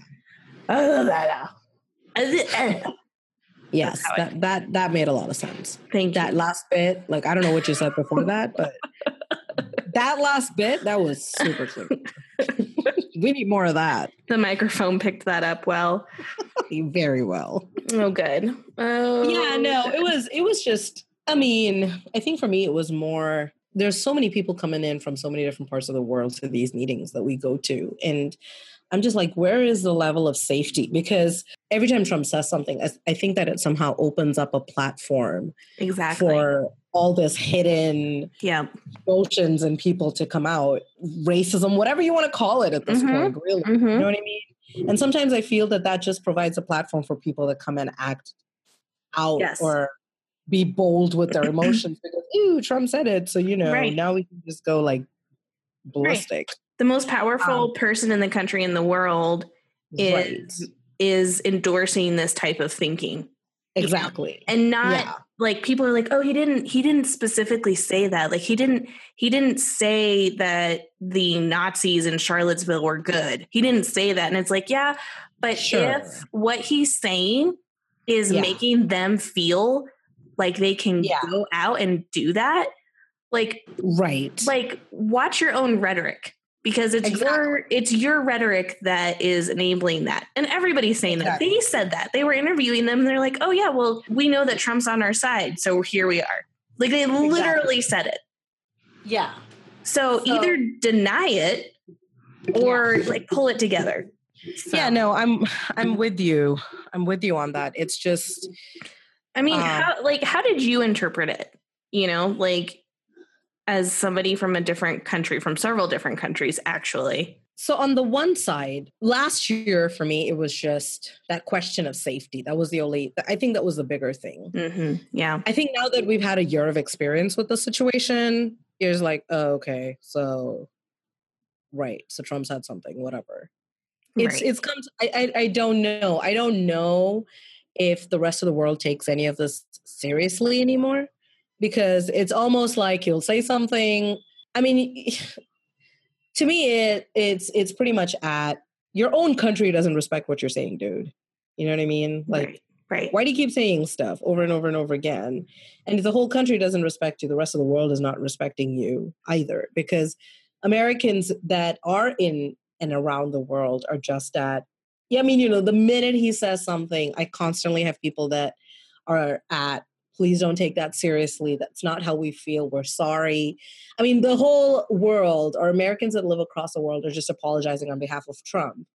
Yes. That that that made a lot of sense. thank That you last bit, like I don't know what you said before that, but that last bit, that was super clear. we need more of that. The microphone picked that up well. Very well. Oh, good. Oh, Yeah, no, it was it was just I mean, I think for me it was more there's so many people coming in from so many different parts of the world to these meetings that we go to and I'm just like, where is the level of safety? Because every time Trump says something, I, I think that it somehow opens up a platform exactly. for all this hidden yeah. emotions and people to come out, racism, whatever you want to call it at this Mhm. point, really. You Mhm. know what I mean? And sometimes I feel that that just provides a platform for people to come and act out Yes. or be bold with their emotions because, ooh, Trump said it. So, you know, Right. now we can just go like ballistic. The most powerful Um, person in the country in the world Right. is is endorsing this type of thinking. Exactly. And not Yeah. Like people are like, "Oh, he didn't he didn't specifically say that." Like he didn't he didn't say that the Nazis in Charlottesville were good. He didn't say that. And it's like, "Yeah, but Sure. if what he's saying is Yeah. making them feel like they can Yeah. go out and do that, like Right. like watch your own rhetoric because it's your it's your rhetoric that is enabling that. And everybody's saying Exactly. that they said that. They were interviewing them and they're like oh yeah well we know that trump's on our side so here we are. Like they literally said it. Yeah. so, So- either deny it or like pull it together. So, Yeah, no, I'm I'm with you. I'm with you on that. It's just i mean um, how like how did you interpret it? You know like as somebody from a different country from several different countries actually So on the one side, last year for me, it was just that question of safety. That was the only. I think that was the bigger thing. hmm yeah I think now that we've had a year of experience with the situation, it's like, oh, okay, so right, so Trump's had something, whatever. It's Right. it's come. To, I, I I don't know. I don't know if the rest of the world takes any of this seriously anymore, because it's almost like he'll say something. I mean, to me, it it's it's pretty much at your own country doesn't respect what you're saying, dude. You know what I mean? Like, right right why do you keep saying stuff over and over and over again? And if the whole country doesn't respect you, the rest of the world is not respecting you either. Because Americans that are in and around the world are just at, yeah, I mean, you know, the minute he says something, I constantly have people that are at, please don't take that seriously. That's not how we feel. We're sorry. I mean, the whole world or Americans that live across the world are just apologizing on behalf of Trump.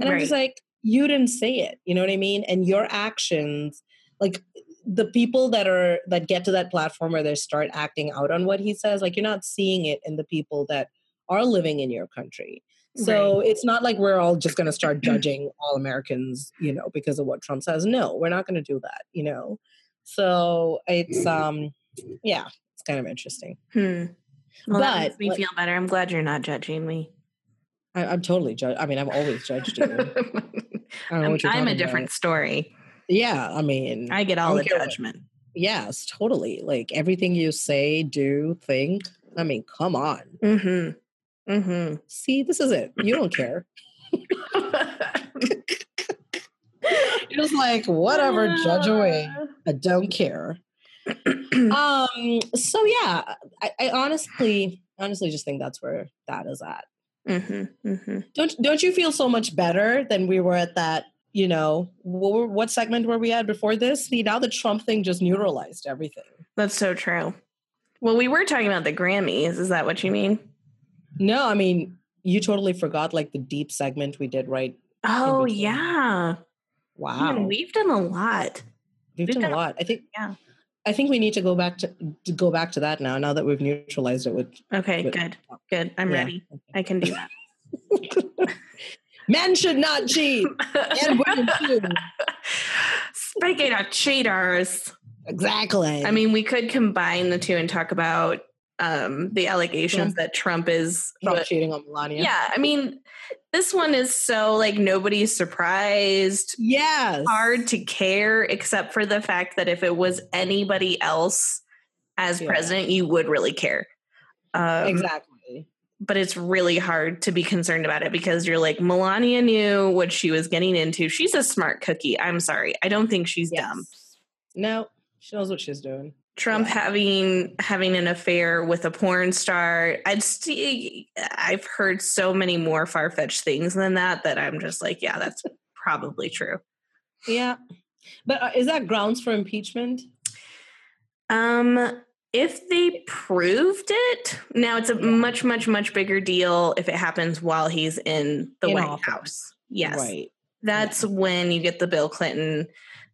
And I'm just like, you didn't say it. You know what I mean? And your actions, like the people that are that get to that platform where they start acting out on what he says, like you're not seeing it in the people that are living in your country. So it's not like we're all just going to start judging all Americans, you know, because of what Trump says. No, we're not going to do that, you know. So it's um yeah, it's kind of interesting. Hmm. Well, that But, makes me like- feel better. I'm glad you're not judging me. I, I'm totally judged. I mean, I've always judged you. I don't know I'm, what you're I'm a different about. story. Yeah, I mean, I get all the don't what- judgment. Yes, totally. Like everything you say, do, think. I mean, come on. Mm-hmm. Mm-hmm. See, this is it. You don't care. You're just like, whatever, judge away. I don't care. Um, so yeah, I, I honestly, honestly just think that's where that is at. mm-hmm. Mm-hmm. Don't don't you feel so much better than we were at that? You know, what, what segment were we at before this? See, now the Trump thing just neutralized everything. That's so true. Well, we were talking about the Grammys. Is that what you mean? No, I mean, you totally forgot like the deep segment we did, right? Oh yeah. Wow, Man, we've done a lot. we've we've done a done a- lot. I think. yeah. I think we need to go back to, to go back to that now. Now that we've neutralized it with Okay, But- good. Good. I'm Yeah. ready. I can do that. men should not cheat, and women too. Speaking of cheaters, Exactly. I mean, we could combine the two and talk about um, the allegations that Trump is. Trump cheating on Melania. yeah, I mean, this one is so like nobody's surprised. Yes. Hard to care, except for the fact that if it was anybody else as Yeah. president, you would really care. Um, exactly. but it's really hard to be concerned about it because you're like Melania knew what she was getting into. She's a smart cookie. I'm sorry. I don't think she's Yes. dumb. No, she knows what she's doing. Trump Yeah. having having an affair with a porn star. I'd see. I've heard so many more far fetched things than that that I'm just like, yeah, that's probably true. Yeah. But uh, is that grounds for impeachment? Um, if they proved it, now it's a much, much, much bigger deal if it happens while he's in the In White office. House. Yes, Right. that's when you get the Bill Clinton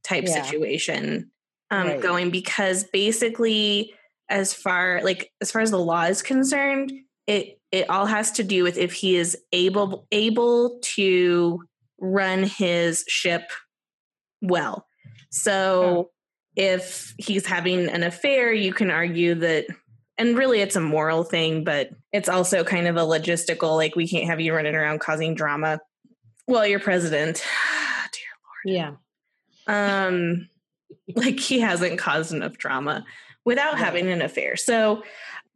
type Yeah. situation um, Right. going because basically, as far like as far as the law is concerned, it it all has to do with if he is able able to run his ship well. So if he's having an affair, you can argue that and really it's a moral thing, but it's also kind of a logistical like we can't have you running around causing drama while you're president. Dear lord. Yeah. um like he hasn't caused enough drama without Right. having an affair so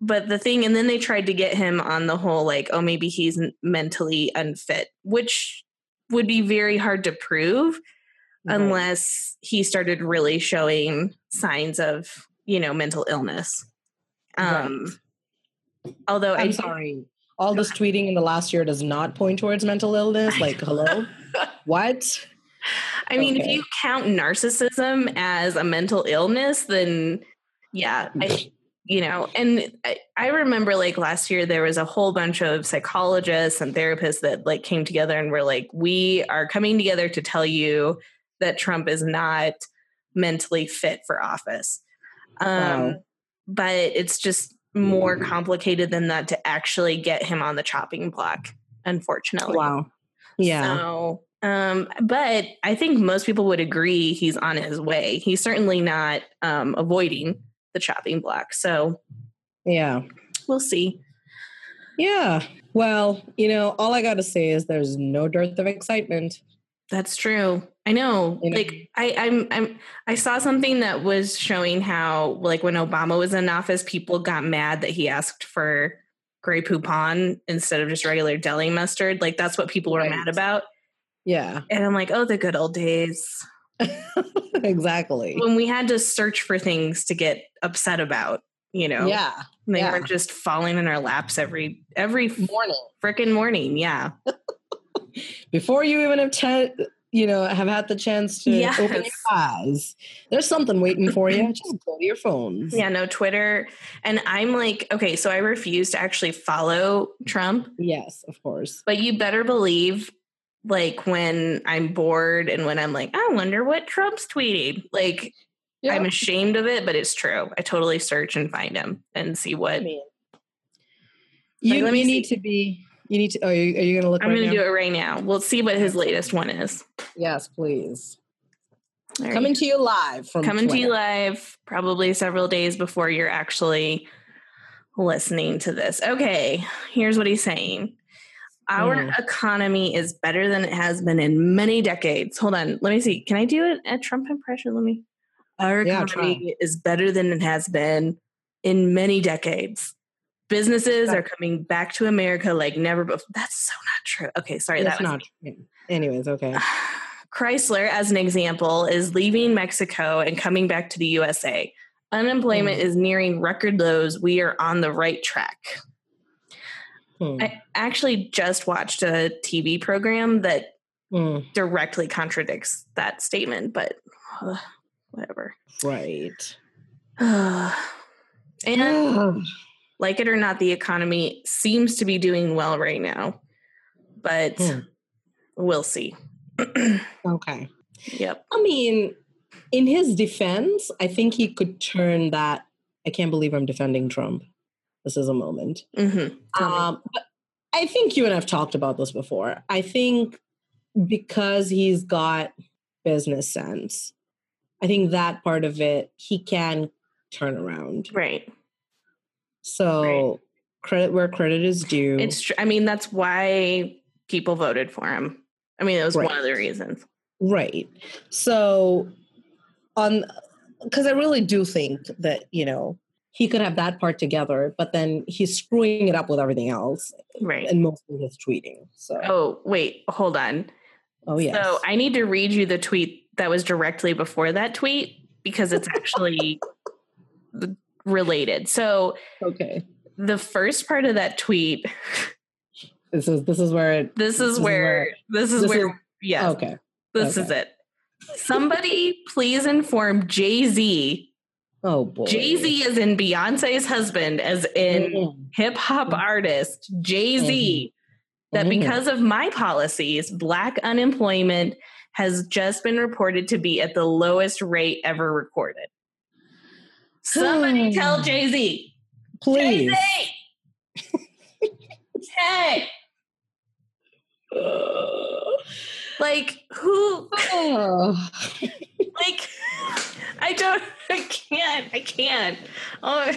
but the thing and then they tried to get him on the whole like oh maybe he's mentally unfit which would be very hard to prove Right. unless he started really showing signs of you know mental illness um although I'm I sorry. All this tweeting in the last year does not point towards mental illness. Like, hello? what? I mean, if you count narcissism as a mental illness, then yeah, I, you know, and I, I remember like last year there was a whole bunch of psychologists and therapists that like came together and were like, we are coming together to tell you that Trump is not mentally fit for office. Um, Wow. But it's just more complicated than that to actually get him on the chopping block, unfortunately. Wow. Yeah. So, um, but I think most people would agree he's on his way. He's certainly not um, avoiding the chopping block. So yeah. we'll see. Yeah. Well, you know, all I got to say is there's no dearth of excitement. That's true. I know. You know? Like I, I'm, I'm, I saw something that was showing how, like, when Obama was in office, people got mad that he asked for Grey Poupon instead of just regular deli mustard. Like that's what people were Right. mad about. Yeah. And I'm like, oh, the good old days exactly. when we had to search for things to get upset about. You know, Yeah. And they Yeah. weren't just falling in our laps every every Morning. freaking morning. Yeah. Before you even have ch- you know, have had the chance to open your eyes. There's something waiting for you. Just go to your phones. Yeah, no Twitter. And I'm like, okay, so I refuse to actually follow Trump, Yes, of course. but you better believe like when I'm bored and when I'm like, I wonder what Trump's tweeting. Like Yeah. I'm ashamed of it, but it's true. I totally search and find him and see what I mean, you, let me you need see. to be. You need to. Oh, are you, are you going to look? I'm right gonna do it right now. We'll see what his latest one is. Yes, please. All right. Coming to you live from coming to you live probably several days before you're actually listening to this. Okay, here's what he's saying. Our Mm. economy is better than it has been in many decades. Hold on, let me see. Can I do it a Trump impression? Let me. Our Yeah, economy is better than it has been in many decades. Businesses Yeah. are coming back to America like never before. That's so not true. Okay, sorry. That's that not. yeah. Anyways, okay. Chrysler, as an example, is leaving Mexico and coming back to the USA. Unemployment Mm. is nearing record lows. We are on the right track. Hmm. I actually just watched a TV program that Hmm. directly contradicts that statement, but uh, whatever. Right. and like it or not, the economy seems to be doing well right now, but Hmm. we'll see. okay. yep. I mean, in his defense, I think he could turn that. I can't believe I'm defending Trump. This is a moment. hmm Um, but I think you and I've talked about this before. I think because he's got business sense, I think that part of it he can turn around. right. So credit where credit is due. It's. Tr- I mean, that's why people voted for him. I mean, it was one of the reasons. Right. So on because I really do think that, you know, he could have that part together, but then he's screwing it up with everything else Right. and mostly his tweeting. So Oh, wait, hold on. oh yeah. So I need to read you the tweet that was directly before that tweet because it's actually related. So Okay. the first part of that tweet, This is this is where it. this is This is where where- this is this where is- yes, Okay. this is it. Somebody please inform Jay Z. Oh boy. Jay Z is in Beyonce's husband, as in Mhm. hip hop artist Jay Z. That Mhm. because of my policies, black unemployment has just been reported to be at the lowest rate ever recorded. Somebody tell Jay Z. Please. Hey, like who? Oh. Like I don't. I can't. I can't. Oh,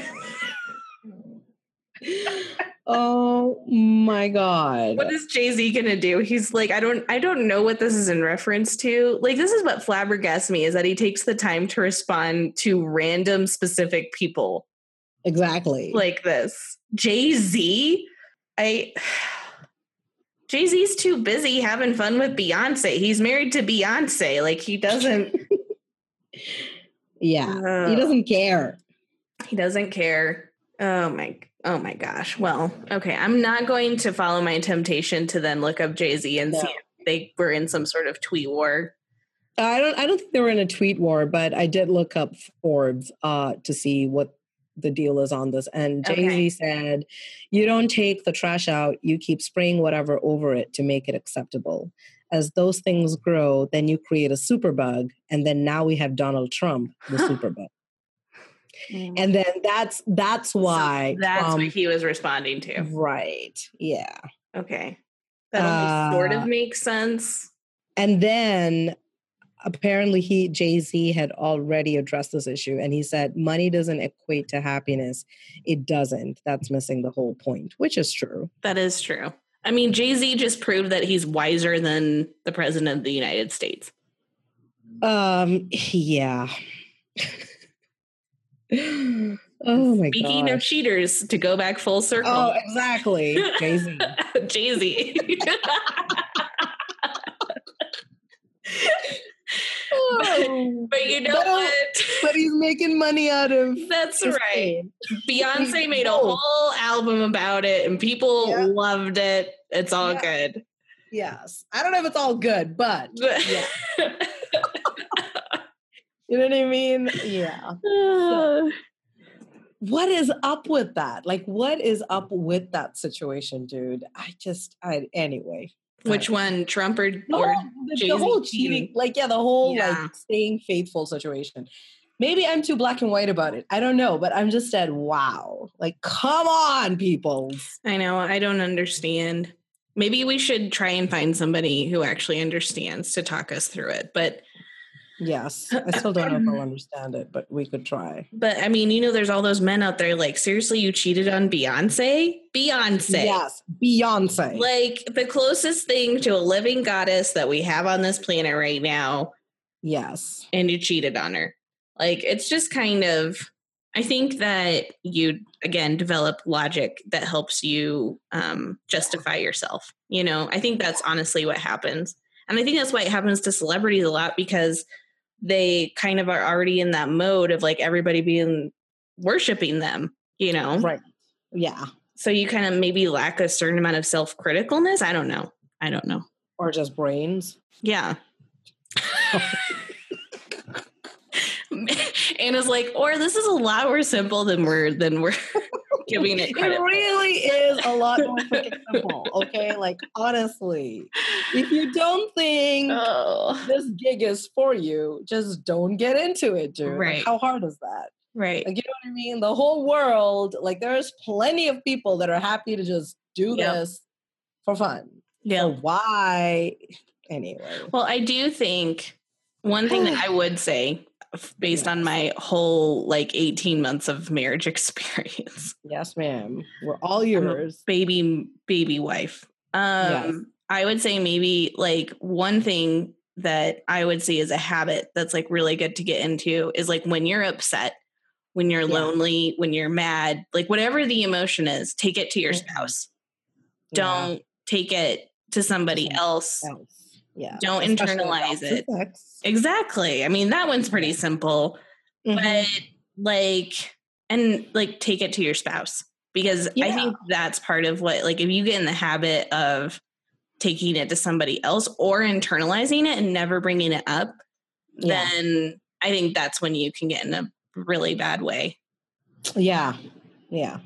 oh my god. what is Jay Z gonna do? He's like, I don't. I don't know what this is in reference to. Like, this is what flabbergasts me is that he takes the time to respond to random specific people exactly. like this. Jay Z, I. Jay Z's too busy having fun with Beyonce. He's married to Beyonce. Like he doesn't. yeah. Uh, he doesn't care. He doesn't care. Oh my. Oh my gosh. Well, okay. I'm not going to follow my temptation to then look up Jay Z and No. see if they were in some sort of tweet war. I don't I don't think they were in a tweet war, but I did look up Forbes uh to see what the deal is on this. And Jay Z Okay. said, You don't take the trash out, you keep spraying whatever over it to make it acceptable. As those things grow, then you create a superbug, and then now we have Donald Trump, the superbug. And then that's that's So why that's um, what he was responding to. right. Yeah. Okay. That only sort Uh, of makes sense. And then apparently he Jay-Z had already addressed this issue and he said money doesn't equate to happiness. It doesn't. That's missing the whole point, which is true. That is true. I mean, Jay Z just proved that he's wiser than the president of the United States. Um yeah. oh my Speaking god. of cheaters, to go back full circle, Oh, exactly. Jay-Z. Jay Z. But you know But- what? but he's making money out of That's right. Beyonce made a whole album about it, and people Yeah. loved it. It's all Yeah. good. Yes. I don't know if it's all good, but Yeah. you know what I mean? Yeah. what is up with that? Like, what is up with that situation, dude? I just, I anyway. Which one, Trump or, The or whole, the, the whole cheating? cheating, like, yeah, the whole Yeah. like staying faithful situation. Maybe I'm too black and white about it. I don't know, but I'm just said, wow. Like, come on, people. I know, I don't understand. Maybe we should try and find somebody who actually understands to talk us through it. But Yes, I still don't know if I'll understand it, but we could try. but I mean, you know, there's all those men out there like, seriously, you cheated on Beyonce? Beyonce. Yes, Beyonce. Like the closest thing to a living goddess that we have on this planet right now, yes. and you cheated on her. Like it's just kind of I think that you again develop logic that helps you um, justify yourself. You know, I think that's honestly what happens, and I think that's why it happens to celebrities a lot because they kind of are already in that mode of like everybody being worshiping them. You know, Right. Yeah. so you kind of maybe lack a certain amount of self criticalness. I don't know. I don't know. Or just brains. Yeah. Anna's like, or this is a lot more simple than we're than we're giving it It credit. for." really is a lot more freaking simple. Okay. Like, honestly, if you don't think Oh, this gig is for you, just don't get into it, dude. Like, Right. how hard is that? right. Like, you know what I mean? The whole world, like, there's plenty of people that are happy to just do Yep. this for fun. Yeah. So why? Anyway. Well, I do think one thing that I would say, based on my whole like 18 months of marriage experience, Yes, ma'am. We're all yours. baby baby wife. Um Yes. I would say maybe like one thing that I would see as a habit that's like really good to get into is like when you're upset, when you're Yeah. lonely, when you're mad, like whatever the emotion is, take it to your Mhm. spouse. Yeah. Don't take it to somebody Somebody else. else. Yeah. Don't internalize it. Exactly. I mean, that one's pretty simple, Mhm. but like and like take it to your spouse because I think that's part of what like if you get in the habit of taking it to somebody else or internalizing it and never bringing it up, Yeah. then I think that's when you can get in a really bad way. Yeah. Yeah.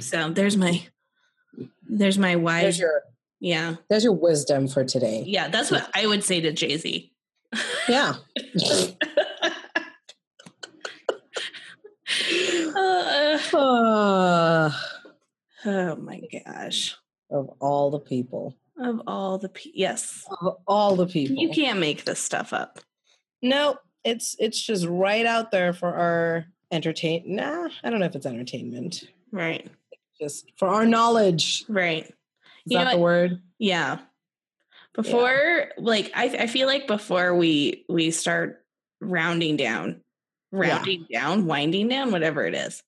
So there's my there's my wise There's your yeah there's your wisdom for today. yeah that's what I would say to Jay Z. Yeah. Uh, Uh, oh my gosh! of all the people. Of all the pe- yes, Of all the people. you can't make this stuff up. No, it's it's just right out there for our entertain. Nah, I don't know if it's entertainment. Right, Just for our knowledge. Right. You know that the word? Yeah. Before, like, I, I feel like before we we start rounding down, rounding down, winding down, whatever it is,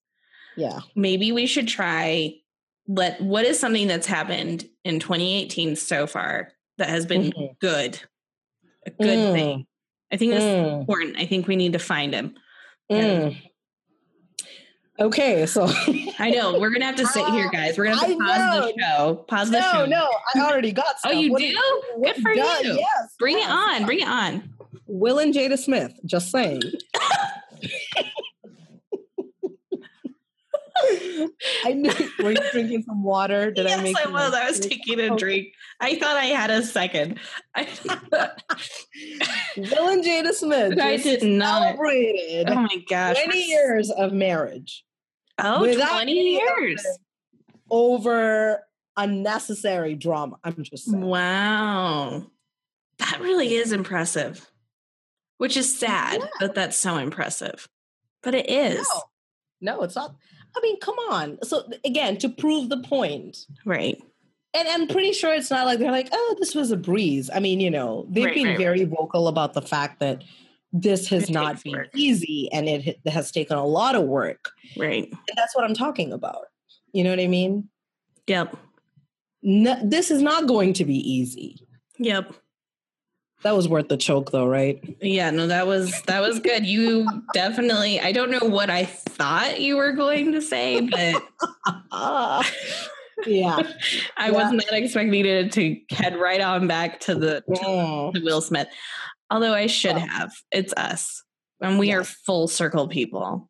Yeah. maybe we should try. Let what is something that's happened in 2018 so far that has been Mhm. good, a good Mm. thing. I think this is Mm, important. I think we need to find him. mm. Okay, so I know we're gonna have to sit here, guys. We're gonna have to pause the show. Pause the no, show. no, no, I already got Oh, you What do? is- Good for Duh, you. Yes. Bring yes. it on. Bring it on. Will and Jada Smith. Just saying. I knew. Were you drinking some water? Did yes, I make I you was. I was taking a drink. I thought I had a second. I, Will and Jada Smith. I did not. Celebrated Oh my gosh. 20 years of marriage Oh, without 20 any years. over unnecessary drama. I'm just saying. Wow. That really is impressive. Which is sad Yeah. that that's so impressive. But it is. No, no, it's not. I mean, come on. So again, to prove the point, Right. And I'm pretty sure it's not like they're like, oh, this was a breeze. I mean, you know, they've Right, been right, very vocal about the fact that this has It not been work. easy and it has taken a lot of work. Right. And that's what I'm talking about. You know what I mean? Yep. No, this is not going to be easy. Yep. That was worth the choke, though, right? Yeah, no, that was that was good. You definitely I don't know what I thought you were going to say, but yeah. I was not expecting it to head right on back to the Mm. to Will Smith. Although I should have. It's us. And we are full circle people.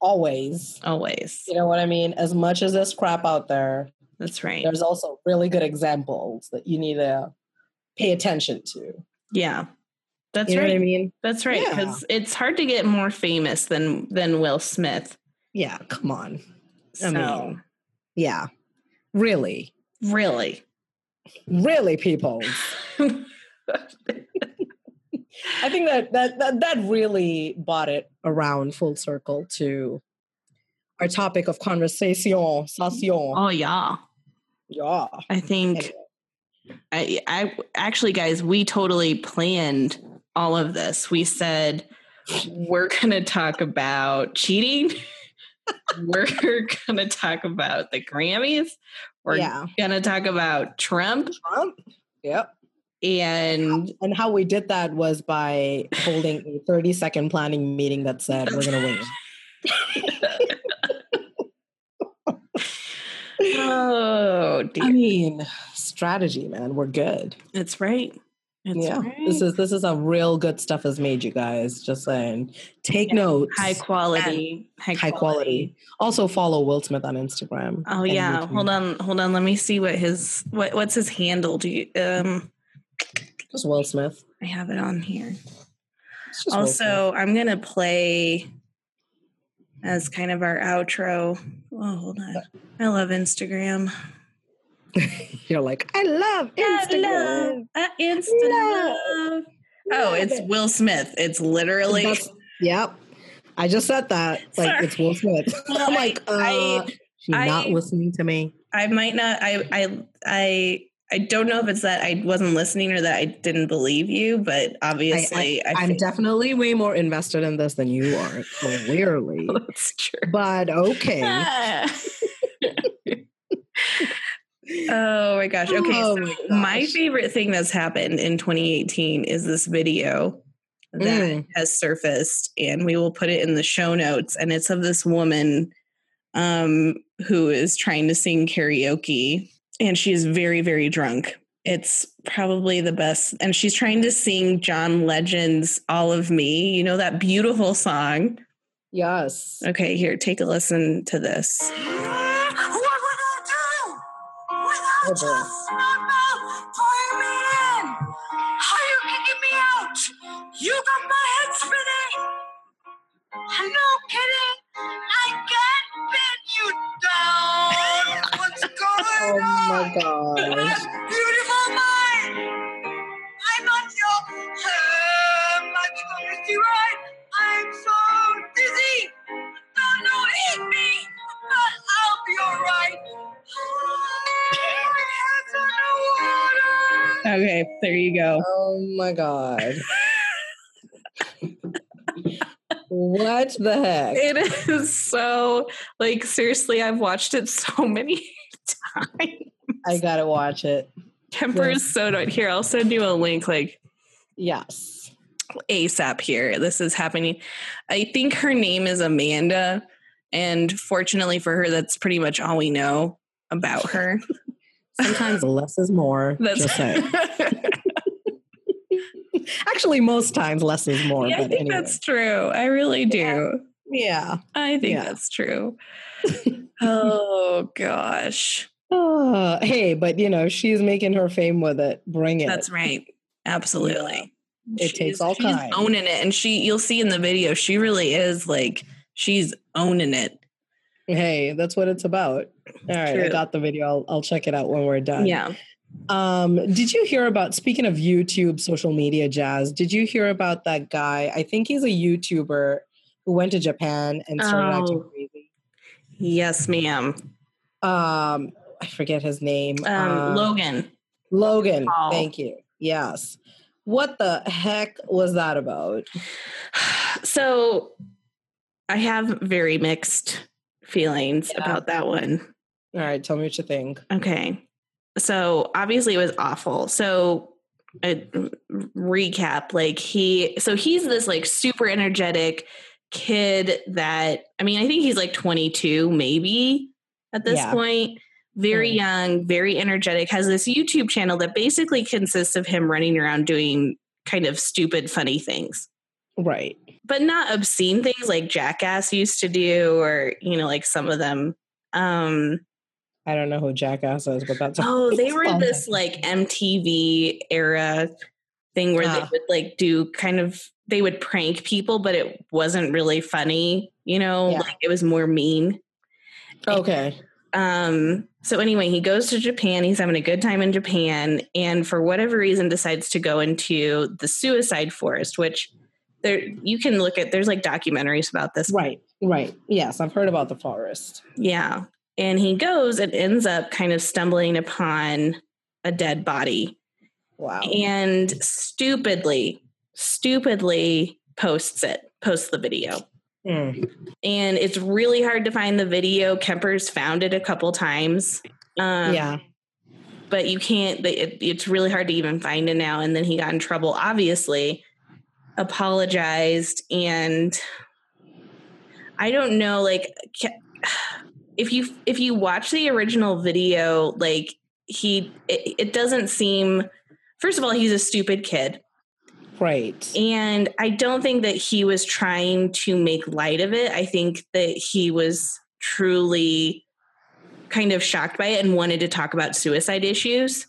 Always. Always. You know what I mean? As much as there's crap out there, That's right. there's also really good examples that you need to pay attention to. Yeah. That's you right. I mean? That's right. Yeah. Because it's hard to get more famous than than Will Smith. Yeah, come on. I So mean- Yeah. Really. really. Really, people. I think that that that, that really brought it around full circle to our topic of conversation. Session. oh yeah. Yeah. I think Anyway. I, I actually, guys, we totally planned all of this. We said we're going to talk about cheating. we're going to talk about the Grammys. We're yeah. going to talk about Trump. Trump. Yep. And And how we did that was by holding a 30 second planning meeting that said we're gonna win. oh, dear. I mean, strategy, man. We're good. That's right. That's yeah. right. This is this is a real good stuff has made you guys. Just saying. Take Yeah. notes. high quality. High, High quality. Also follow Will Smith on Instagram. Oh yeah, YouTube. hold on, hold on. Let me see what his what what's his handle. Do you um Just Will Smith. I have it on here. It's just Will Smith. Also, I'm gonna play as kind of our outro. Oh, hold on. I love Instagram. You're like, I love Instagram. Uh, Insta Love. love. Oh, it's. Will Smith. It's literally That's- Yep. I just said that. Like Sorry. it's Will Smith. Well, I'm I- like, uh, I- she's not listening to me. I might not I I I I don't know if it's that I wasn't listening or that I didn't believe you, but obviously I, I, am definitely way more invested in this than you are, clearly. that's true. but okay. Oh my gosh. Okay. Oh so my my favorite thing that's happened in 2018 is this video that Mm. has surfaced, and we will put it in the show notes. And it's of this woman um, who is trying to sing karaoke, and she is very, very drunk. It's probably the best. And she's trying to sing John Legend's All of Me. You know, that beautiful song. Yes. Okay, here, take a listen to this. Oh, snuggle pulling me in? Are you kicking me out? You got my head spinning. No kidding. I can't pin you down. What's going Oh my on? gosh. Beautiful mind. I'm on your uh, magical ride. Okay, there you go. Oh my god. what the heck? It is so like seriously, I've watched it so many times. I gotta watch it. Kemper Yes. is so not here. I'll send you a link like Yes. ASAP here. This is happening. I think her name is Amanda. And fortunately for her, that's pretty much all we know about her. Sometimes less is more. That's just saying. Actually, most times less is more. yeah, I think anyway. that's true. I really do. yeah. I think Yeah. that's true. oh gosh. Uh, hey, but you know, she's making her fame with it. Bring it. That's right. Absolutely. It takes all she's kinds. owning it. And she you'll see in the video, she really is like she's owning it. Hey, that's what it's about. All right, I got the video. I'll, I'll check it out when we're done. Yeah. Um, did you hear about speaking of YouTube social media jazz? Did you hear about that guy? I think he's a YouTuber who went to Japan and started acting Oh. crazy. Yes, ma'am. Um, I forget his name. Um, Logan. Logan. Paul. Thank you. Yes. What the heck was that about? So I have very mixed feelings Yeah. about that one. All right, tell me what you think. Okay. So obviously it was awful. So a recap like he so he's this like super energetic kid that I mean I think he's like 22 maybe at this Yeah. point very Mm. young very energetic has this YouTube channel that basically consists of him running around doing kind of stupid funny things Right. But not obscene things like Jackass used to do or you know like some of them um I don't know who Jackass is, but that's Oh, they were Sounds this like MTV era thing where they Ah. would like do kind of they would prank people, but it wasn't really funny, you know, Yeah. like it was more mean. okay. Um so anyway, he goes to Japan, he's having a good time in Japan, and for whatever reason decides to go into the suicide forest, which there you can look at there's like documentaries about this. Right. Right. Yes, I've heard about the forest. Yeah. And he goes and ends up kind of stumbling upon a dead body. Wow. and stupidly, stupidly posts it, posts the video. Mm. And it's really hard to find the video. Kemper's found it a couple times. Um, yeah. But you can't, it, it's really hard to even find it now. And then he got in trouble, obviously, apologized. And I don't know, like, if you if you watch the original video like he it, it doesn't seem first of all he's a stupid kid Right. and I don't think that he was trying to make light of it. I think that he was truly kind of shocked by it and wanted to talk about suicide issues.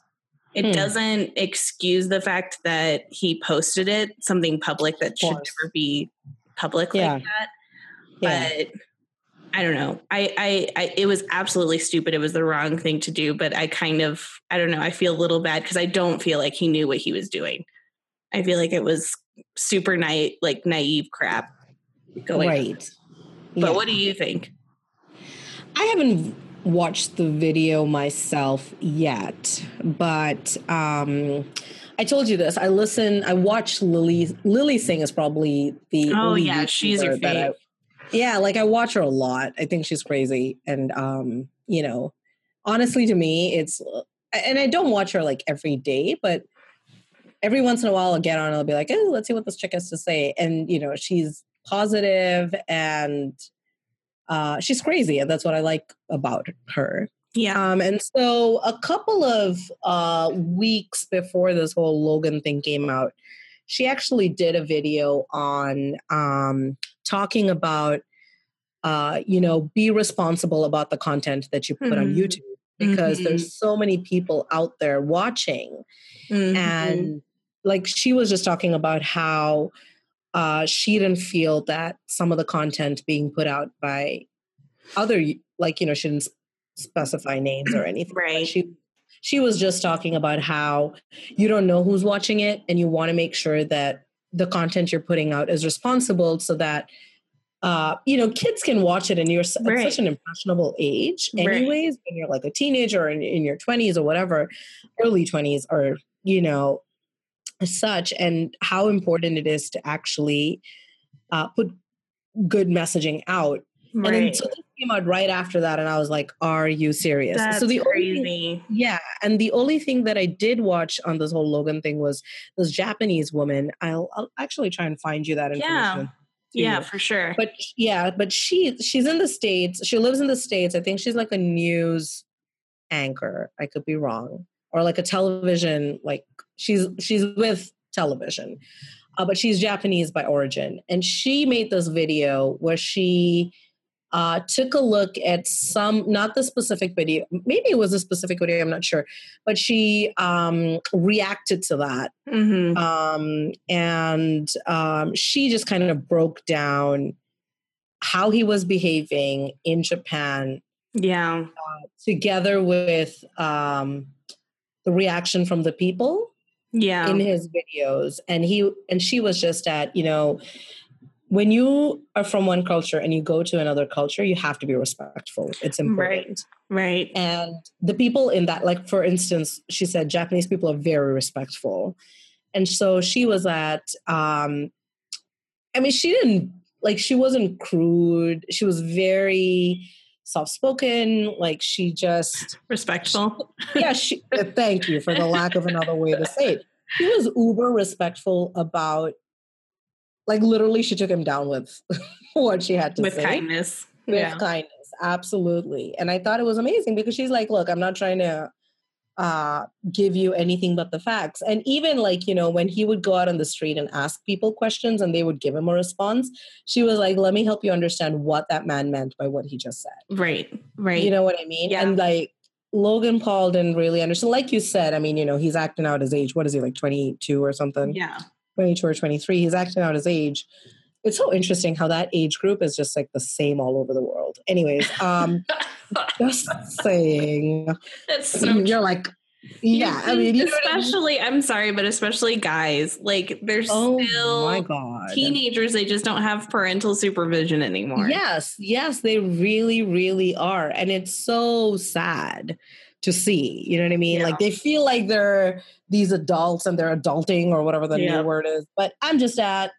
It Hmm. doesn't excuse the fact that he posted it, something public that should never be public Yeah. like that. Yeah. But I don't know. I, I, I, it was absolutely stupid. It was the wrong thing to do. But I kind of, I don't know. I feel a little bad because I don't feel like he knew what he was doing. I feel like it was super naive, like naive crap going. on. right. But Yeah. what do you think? I haven't watched the video myself yet, but um, I told you this. I listen. I watch Lilly. Lilly Singh is probably the. Oh only yeah, she's your YouTuber that I- fave. yeah, like I watch her a lot. I think she's crazy, and um, you know, honestly, to me, it's and I don't watch her like every day, but every once in a while I'll get on and I'll be like, oh, let's see what this chick has to say. And, you know, she's positive and uh, she's crazy. And that's what I like about her. Yeah. Um, and so a couple of uh, weeks before this whole Logan thing came out, she actually did a video on um, talking about, uh, you know, be responsible about the content that you put on Mhm. YouTube because Mhm. there's so many people out there watching Mhm. and like she was just talking about how uh, she didn't feel that some of the content being put out by other like you know she didn't specify names or anything Right. she she was just talking about how you don't know who's watching it and you want to make sure that the content you're putting out is responsible so that uh, you know kids can watch it and you're Right. such an impressionable age Right. anyways when you're like a teenager or in, in your 20s or whatever early 20s or you know such and how important it is to actually uh, put good messaging out and then right. so this came out right after that and i was like are you serious That's so the only thing- yeah, and the only thing that I did watch on this whole Logan thing was this Japanese woman. I'll, I'll actually try and find you that information. Yeah. Yeah, for sure. But yeah, but she she's in the states. She lives in the states. I think she's like a news anchor. I could be wrong, or like a television. Like she's she's with television, uh, but she's Japanese by origin, and she made this video where she uh, took a look at some, not the specific video, maybe it was a specific video, I'm not sure, but she um, reacted to that. Mhm. Um, and um, she just kind of broke down how he was behaving in Japan yeah. together with um, the reaction from the people Yeah. in his videos. And he and she was just at you know when you are from one culture and you go to another culture you have to be respectful. It's important. Right. and the people in that like for instance she said japanese people are very respectful. And so she was at um i mean she didn't like she wasn't crude. She was very soft spoken like she just Respectful. yeah, she, uh, thank you for the lack of another way to say it. She was uber respectful about, like, literally, she took him down with what she had to say. With say. kindness. With yeah. kindness, absolutely. And I thought it was amazing because she's like, look, I'm not trying to uh give you anything but the facts and even like you know when he would go out on the street and ask people questions and they would give him a response she was like let me help you understand what that man meant by what he just said Right. Right. you know what I mean? Yeah. And like Logan Paul didn't really understand. Like you said, I mean, you know, he's acting out his age. What is he like, twenty two or something? yeah. twenty two or twenty three. He's acting out his age. It's so interesting how that age group is just like the same all over the world. Anyways, um, just saying, That's so you're like, yeah. I mean, know I mean? especially, I'm sorry, but especially guys, like they're Oh still my god, teenagers. They just don't have parental supervision anymore. Yes, yes, they really, really are. And it's so sad to see. You know what I mean? Yeah. Like they feel like they're these adults and they're adulting or whatever the Yeah. new word is. But I'm just at,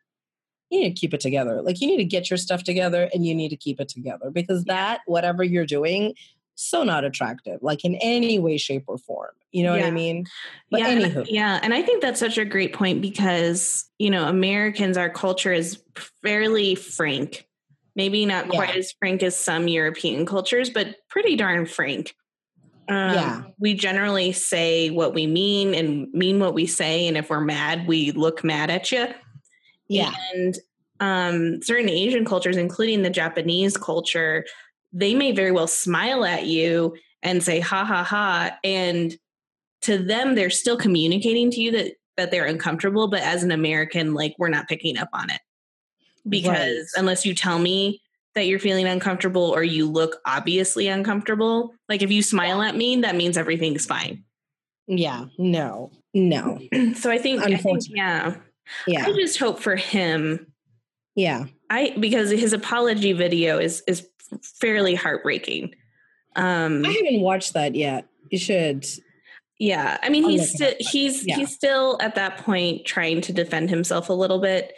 you need to keep it together. Like you need to get your stuff together and you need to keep it together because that, whatever you're doing, so not attractive, like in any way, shape, or form. You know what I mean? But yeah, and I- yeah, and I think that's such a great point because you know Americans, our culture is fairly frank. Maybe not quite Yeah. as frank as some European cultures, but pretty darn frank. Um, Yeah. we generally say what we mean and mean what we say, and if we're mad, we look mad at you. Yeah. And um, certain Asian cultures, including the Japanese culture, they may very well smile at you and say ha ha ha. And to them, they're still communicating to you that, that they're uncomfortable. But as an American, like we're not picking up on it because Right. unless you tell me that you're feeling uncomfortable or you look obviously uncomfortable, like if you smile at me, that means everything's fine. Yeah. No. No. so I think, I think yeah, Yeah. I just hope for him Yeah. I because his apology video is is fairly heartbreaking. Um I haven't watched that yet. You should. yeah, I mean I'll he's still he's yeah. he's still at that point trying to defend himself a little bit.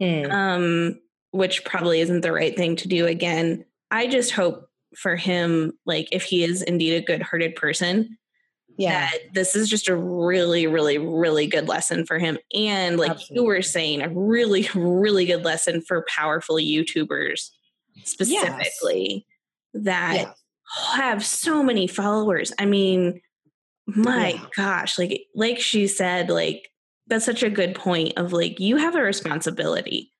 Hmm. Um which probably isn't the right thing to do again. I just hope for him like if he is indeed a good-hearted person Yeah. that this is just a really, really, really good lesson for him. And like you were saying, a really, really good lesson for powerful YouTubers specifically that Yeah. have so many followers. I mean, my Yeah. gosh, like like she said, like that's such a good point of like you have a responsibility,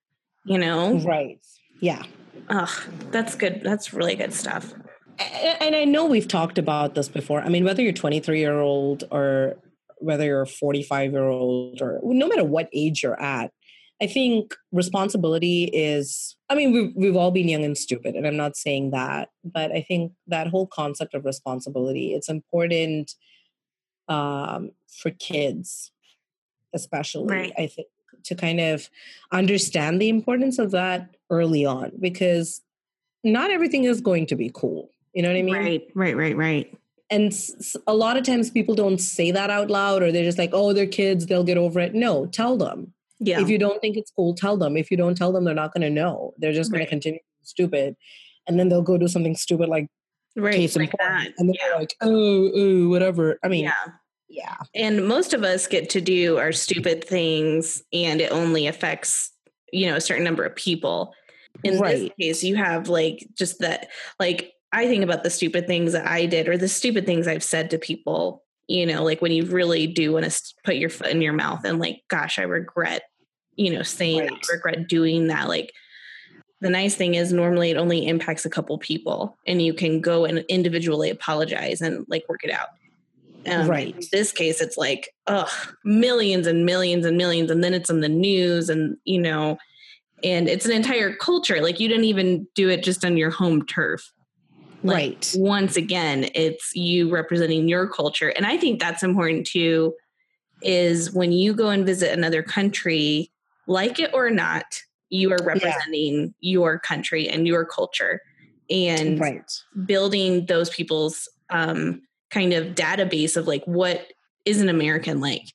you know? Right. Yeah. Ugh, that's good. That's really good stuff. And I know we've talked about this before. I mean, whether you're 23 year old or whether you're 45 year old or no matter what age you're at, I think responsibility is, I mean, we've, we've all been young and stupid, and I'm not saying that, but I think that whole concept of responsibility, it's important um, for kids, especially, Right. I think, to kind of understand the importance of that early on because not everything is going to be cool. You know what I mean? right, right, right, right. and s- a lot of times people don't say that out loud or they're just like oh they're kids they'll get over it no tell them Yeah. if you don't think it's cool tell them if you don't tell them they're not going to know they're just going Right. to continue stupid and then they'll go do something stupid like right, case like that. and then Yeah. they're like oh oh whatever i mean yeah. yeah And most of us get to do our stupid things and it only affects, you know, a certain number of people. In this case, you have like just that like I think about the stupid things that I did or the stupid things I've said to people, you know, like when you really do want to put your foot in your mouth and like, gosh, I regret, you know, saying that, Right. I regret doing that. Like the nice thing is normally it only impacts a couple people and you can go and individually apologize and like work it out. Um, Right. In this case, it's like, ugh, millions and millions and millions. And then it's in the news and, you know, and it's an entire culture. Like you didn't even do it just on your home turf. Like, right Once again, it's you representing your culture. And I think that's important too, is when you go and visit another country, like it or not, you are representing your country and your culture. And right building those people's um, kind of database of like what is an American like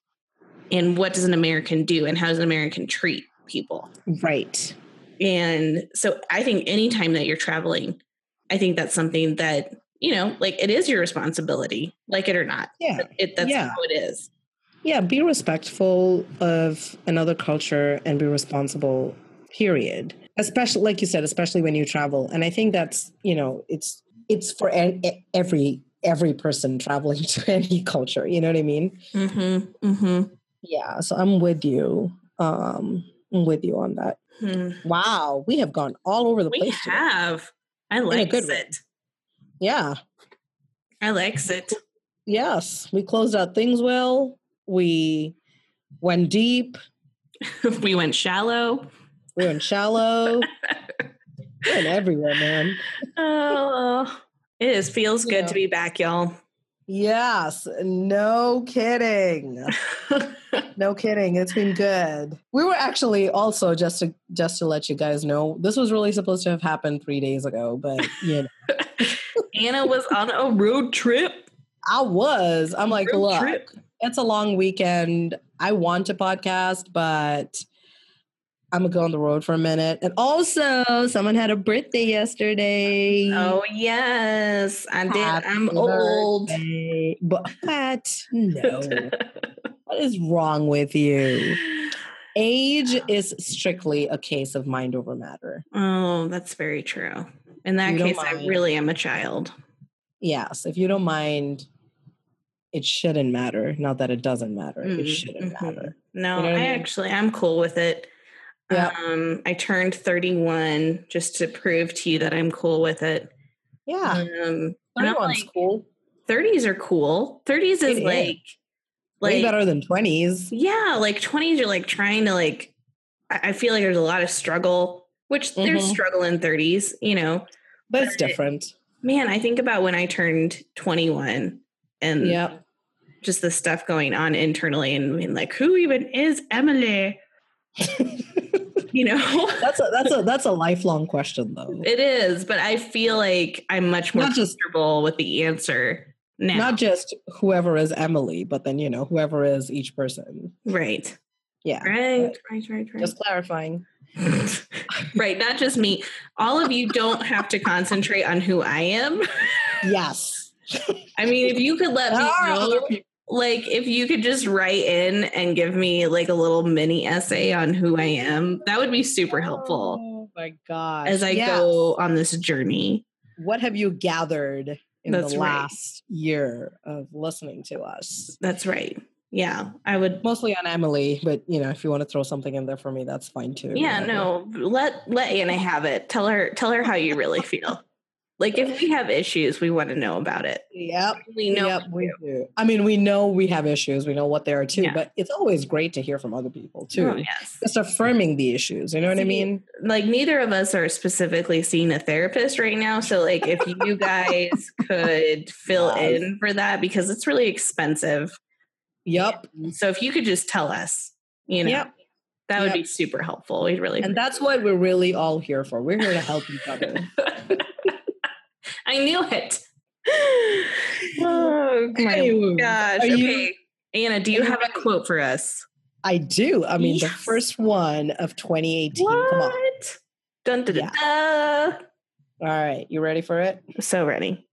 and what does an American do and how does an American treat people. right And so I think anytime that you're traveling, I think that's something that, you know, like it is your responsibility, like it or not. yeah It, that's Yeah. how it is. yeah be respectful of another culture and be responsible period especially like you said especially when you travel and i think that's you know it's it's for every every person traveling to any culture you know what i mean Mm-hmm. Mm-hmm. yeah so i'm with you um i'm with you on that wow we have gone all over the We place have. I like good way. it. yeah I likes it. yes we closed out things well we went deep we went shallow. we went shallow we went everywhere man Oh, it is feels good to be back, y'all. Yes, no kidding. No kidding. It's been good. We were actually also just to just to let you guys know, this was really supposed to have happened 3 days ago, but you know, Anna was on a road trip. I was. I'm like, Road look, trip. it's a long weekend. I want to podcast, but I'm gonna go on the road for a minute. And also, someone had a birthday yesterday. Oh yes, I did. I'm old. But what? No. what is wrong with you? Age is strictly a case of mind over matter. oh, that's very true. In that case, I really am a child. Yes, if you don't mind, it shouldn't matter. Not that it doesn't matter. It Mhm, shouldn't mhm. matter. No, You know I I mean? actually I'm cool with it. Yeah. Um, I turned 31 just to prove to you that I'm cool with it. Yeah. Um, 31's like, cool. 30s are cool. 30s is It is. like Way like better than 20s. yeah, like 20s you're like trying to like I I feel like there's a lot of struggle, which there's Mhm. struggle in 30s, you know. But it's But- different. Man, I think about when I turned 21 and Yeah. just the stuff going on internally and being like, who even is Emily? You know? That's a that's a that's a lifelong question though. it is, but I feel like I'm much more Not just- comfortable with the answer now. Not just whoever is Emily, but then you know, whoever is each person. right. Yeah. Right, right, right, right. Just clarifying. right, not just me. All of you don't have to concentrate on who I am. Yes. I mean, if you could let me There other know, people. Like, if you could just write in and give me like a little mini essay on who I am, that would be super helpful Oh my gosh. as I Yes. go on this journey. What have you gathered in That's the right. last year of listening to us? That's right. Yeah, I would. Mostly on Emily, but you know, if you want to throw something in there for me, that's fine too. Yeah, no. Let let Anna have it. Tell her tell her how you really feel. Like if we have issues, we want to know about it. Yep. We know. yep, we do. I mean, we know we have issues. We know what they are too, Yeah. but it's always great to hear from other people too. Oh, yes. Just affirming the issues. You know what I mean? like neither of us are specifically seeing a therapist right now so like if you guys could fill Yes. in for that because it's really expensive Yep. so if you could just tell us you know Yep. that would Yep. be super helpful we'd really And that's what we're really all here for. We're here to help each other. i knew it oh my gosh are you- anna do you have a quote for us I do. I mean, the first one of 2018. Come on. what dun, dun, dun, Yeah. dun. All right. You ready for it? so ready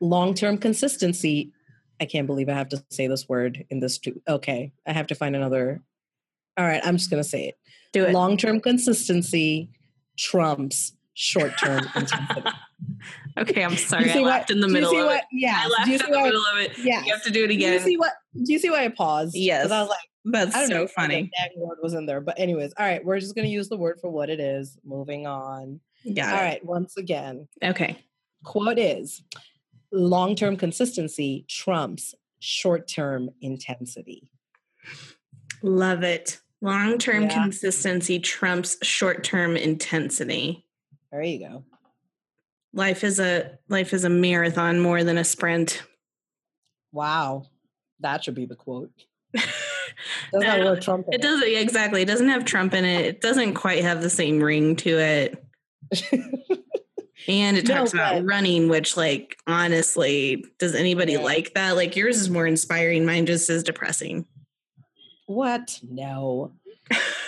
Long term consistency. I can't believe I have to say this word in this. Too. Okay. I have to find another. All right. I'm just going to say it. do it Long term consistency trumps short term intensity. Okay i'm sorry i laughed in the middle of what, it Yeah. i you in the why? middle of it Yeah. you have to do it Do you again see what? Do you see why I paused? Yes. I was like, That's I so know if the funny. dang word was in there, but anyways, all right. We're just gonna use the word for what it is. Moving on. Got All it. right. Once again, Okay. quote is: long-term consistency trumps short-term intensity. Love it. Long term Yeah. consistency trumps short term intensity. There you go. Life is a life is a marathon more than a sprint. Wow, that should be the quote. No, word Trump? in It doesn't yeah, exactly. It doesn't have Trump in it. It doesn't quite have the same ring to it. And it No, talks about running, which like honestly, does anybody Yeah. like that? Like yours is more inspiring, mine just is depressing. What? No.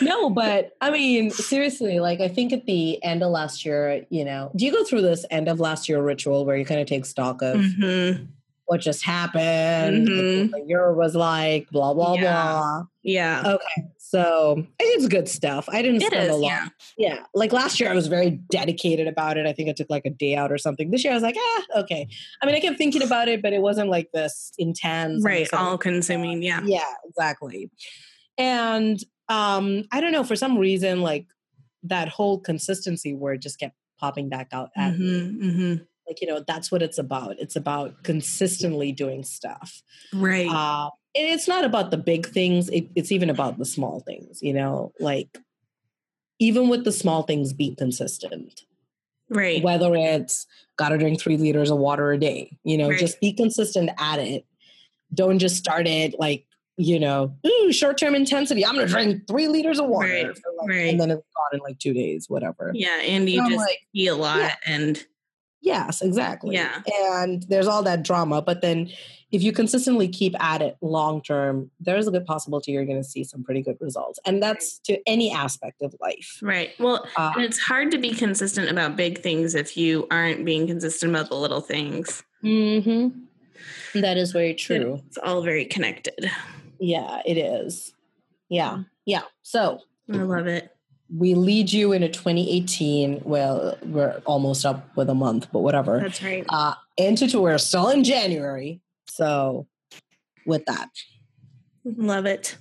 No, but I mean, seriously, like I think at the end of last year, you know, do you go through this end of last year ritual where you kind of take stock of Mhm. what just happened, Mhm. what the year was like, blah, blah, Yeah. blah. Yeah. Okay. So it's good stuff. I didn't It spend a lot. yeah. Yeah. Like last year, I was very dedicated about it. I think I took like a day out or something. This year, I was like, ah, okay. I mean, I kept thinking about it, but it wasn't like this intense. Right. All consuming. Yeah. Yeah, exactly. And um, I don't know, for some reason, like that whole consistency word just kept popping back out at me. hmm hmm Like, you know, that's what it's about. It's about consistently doing stuff. Right. Uh, and it's not about the big things, it, it's even about the small things, you know, like even with the small things, be consistent. right. Whether it's got to drink three liters of water a day, you know, Right. just be consistent at it. Don't just start it like, you know, ooh, short term intensity. I'm going to drink three liters of water. Right, for like- right. And then it's gone in like two days, whatever. Yeah. And you just like, eat a lot yeah. and Yes, exactly. Yeah. And there's all that drama. But then if you consistently keep at it long term, there's a good possibility you're going to see some pretty good results. And that's to any aspect of life. right. Well, Uh, it's hard to be consistent about big things if you aren't being consistent about the little things. mm-hmm. That is very true. It's all very connected. Yeah, it is. Yeah. Yeah. So I love it. we lead you into 2018. Well, we're almost up with a month, but whatever. That's right. Uh, into to we're still in January. So with that. Love it.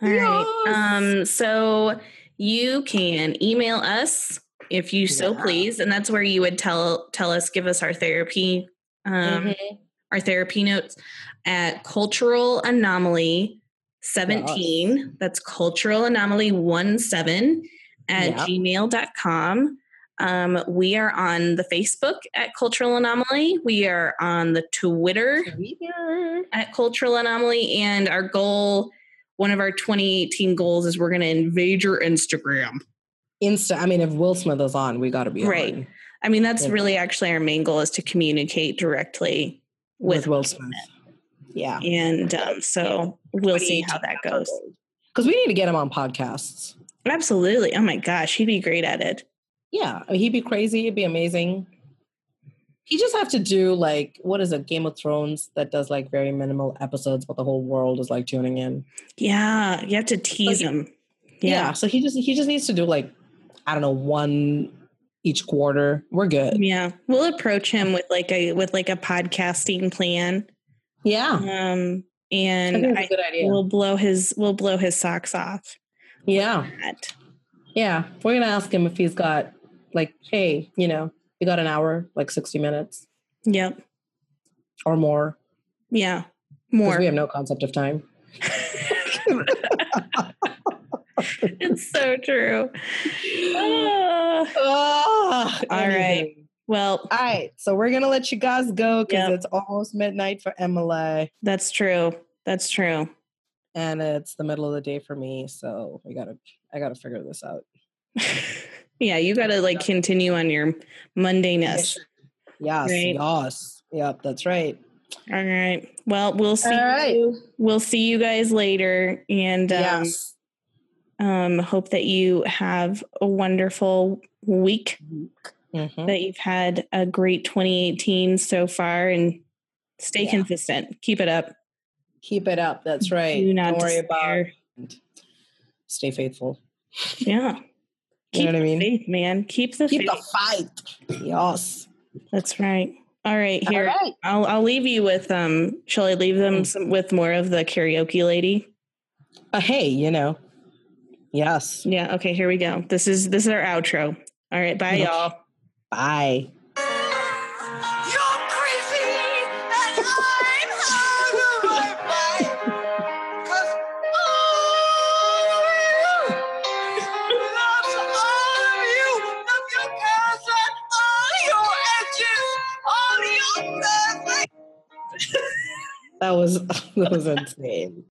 All right. Yes. Um, so you can email us if you so Yeah. please, and that's where you would tell tell us, give us our therapy, um, Mhm. our therapy notes at cultural anomaly 17. That's cultural anomaly 17 at Yep. gmail.com. Um, we are on the Facebook at Cultural Anomaly. We are on the Twitter at Cultural Anomaly. And our goal, one of our 2018 goals, is we're going to invade your Instagram. Insta. I mean, if Will Smith is on, we got to be Right. on I mean, that's Yeah. really actually our main goal is to communicate directly with, with, Will Smith. Yeah. And um, so we'll see how that goes. Because we need to get him on podcasts. Absolutely. Oh my gosh, he'd be great at it. Yeah, he'd be crazy. It'd be amazing. He just have to do like what is it, Game of Thrones that does like very minimal episodes, but the whole world is like tuning in. Yeah, you have to tease Like- him. Yeah. Yeah. so he just he just needs to do like I don't know one each quarter. We're good. Yeah. We'll approach him with like a with like a podcasting plan. Yeah, Um and think it's a I, good idea. we'll blow his we'll blow his socks off. yeah, yeah. We're gonna ask him if he's got like, hey, you know, you got an hour, like sixty minutes Yep. or more. Yeah. More. we have no concept of time. it's so true. Ah. Ah, All right. Well, All right, so we're gonna let you guys go because Yep. it's almost midnight for Emily, that's true. That's true. and it's the middle of the day for me. So we gotta, I gotta figure this out. yeah, you got to like continue on your mundaneness. Yes, Right. yes, yep, that's right. All right. Well, we'll see. All right. You. We'll see you guys later, and um, yes, um, hope that you have a wonderful week. Mhm. That you've had a great 2018 so far, and stay Yeah. consistent. Keep it up. keep it up. That's right. Do not Don't worry about. despair. Stay faithful. Yeah. You Keep know what I mean? faith, man. Keep the Keep faith. the fight. Yes. That's right. All right, here. right. I'll I'll leave you with um. Shall I leave them Mm. some, with more of the karaoke lady? Uh, hey, you know. Yes. Yeah. Okay. Here we go. This is this is our outro. All right. Bye, y'all. Bye. You're crazy, and I'm out of my mind. 'Cause all of you loves all of you, of your curves and all your edges, all your perfect. That was that was insane.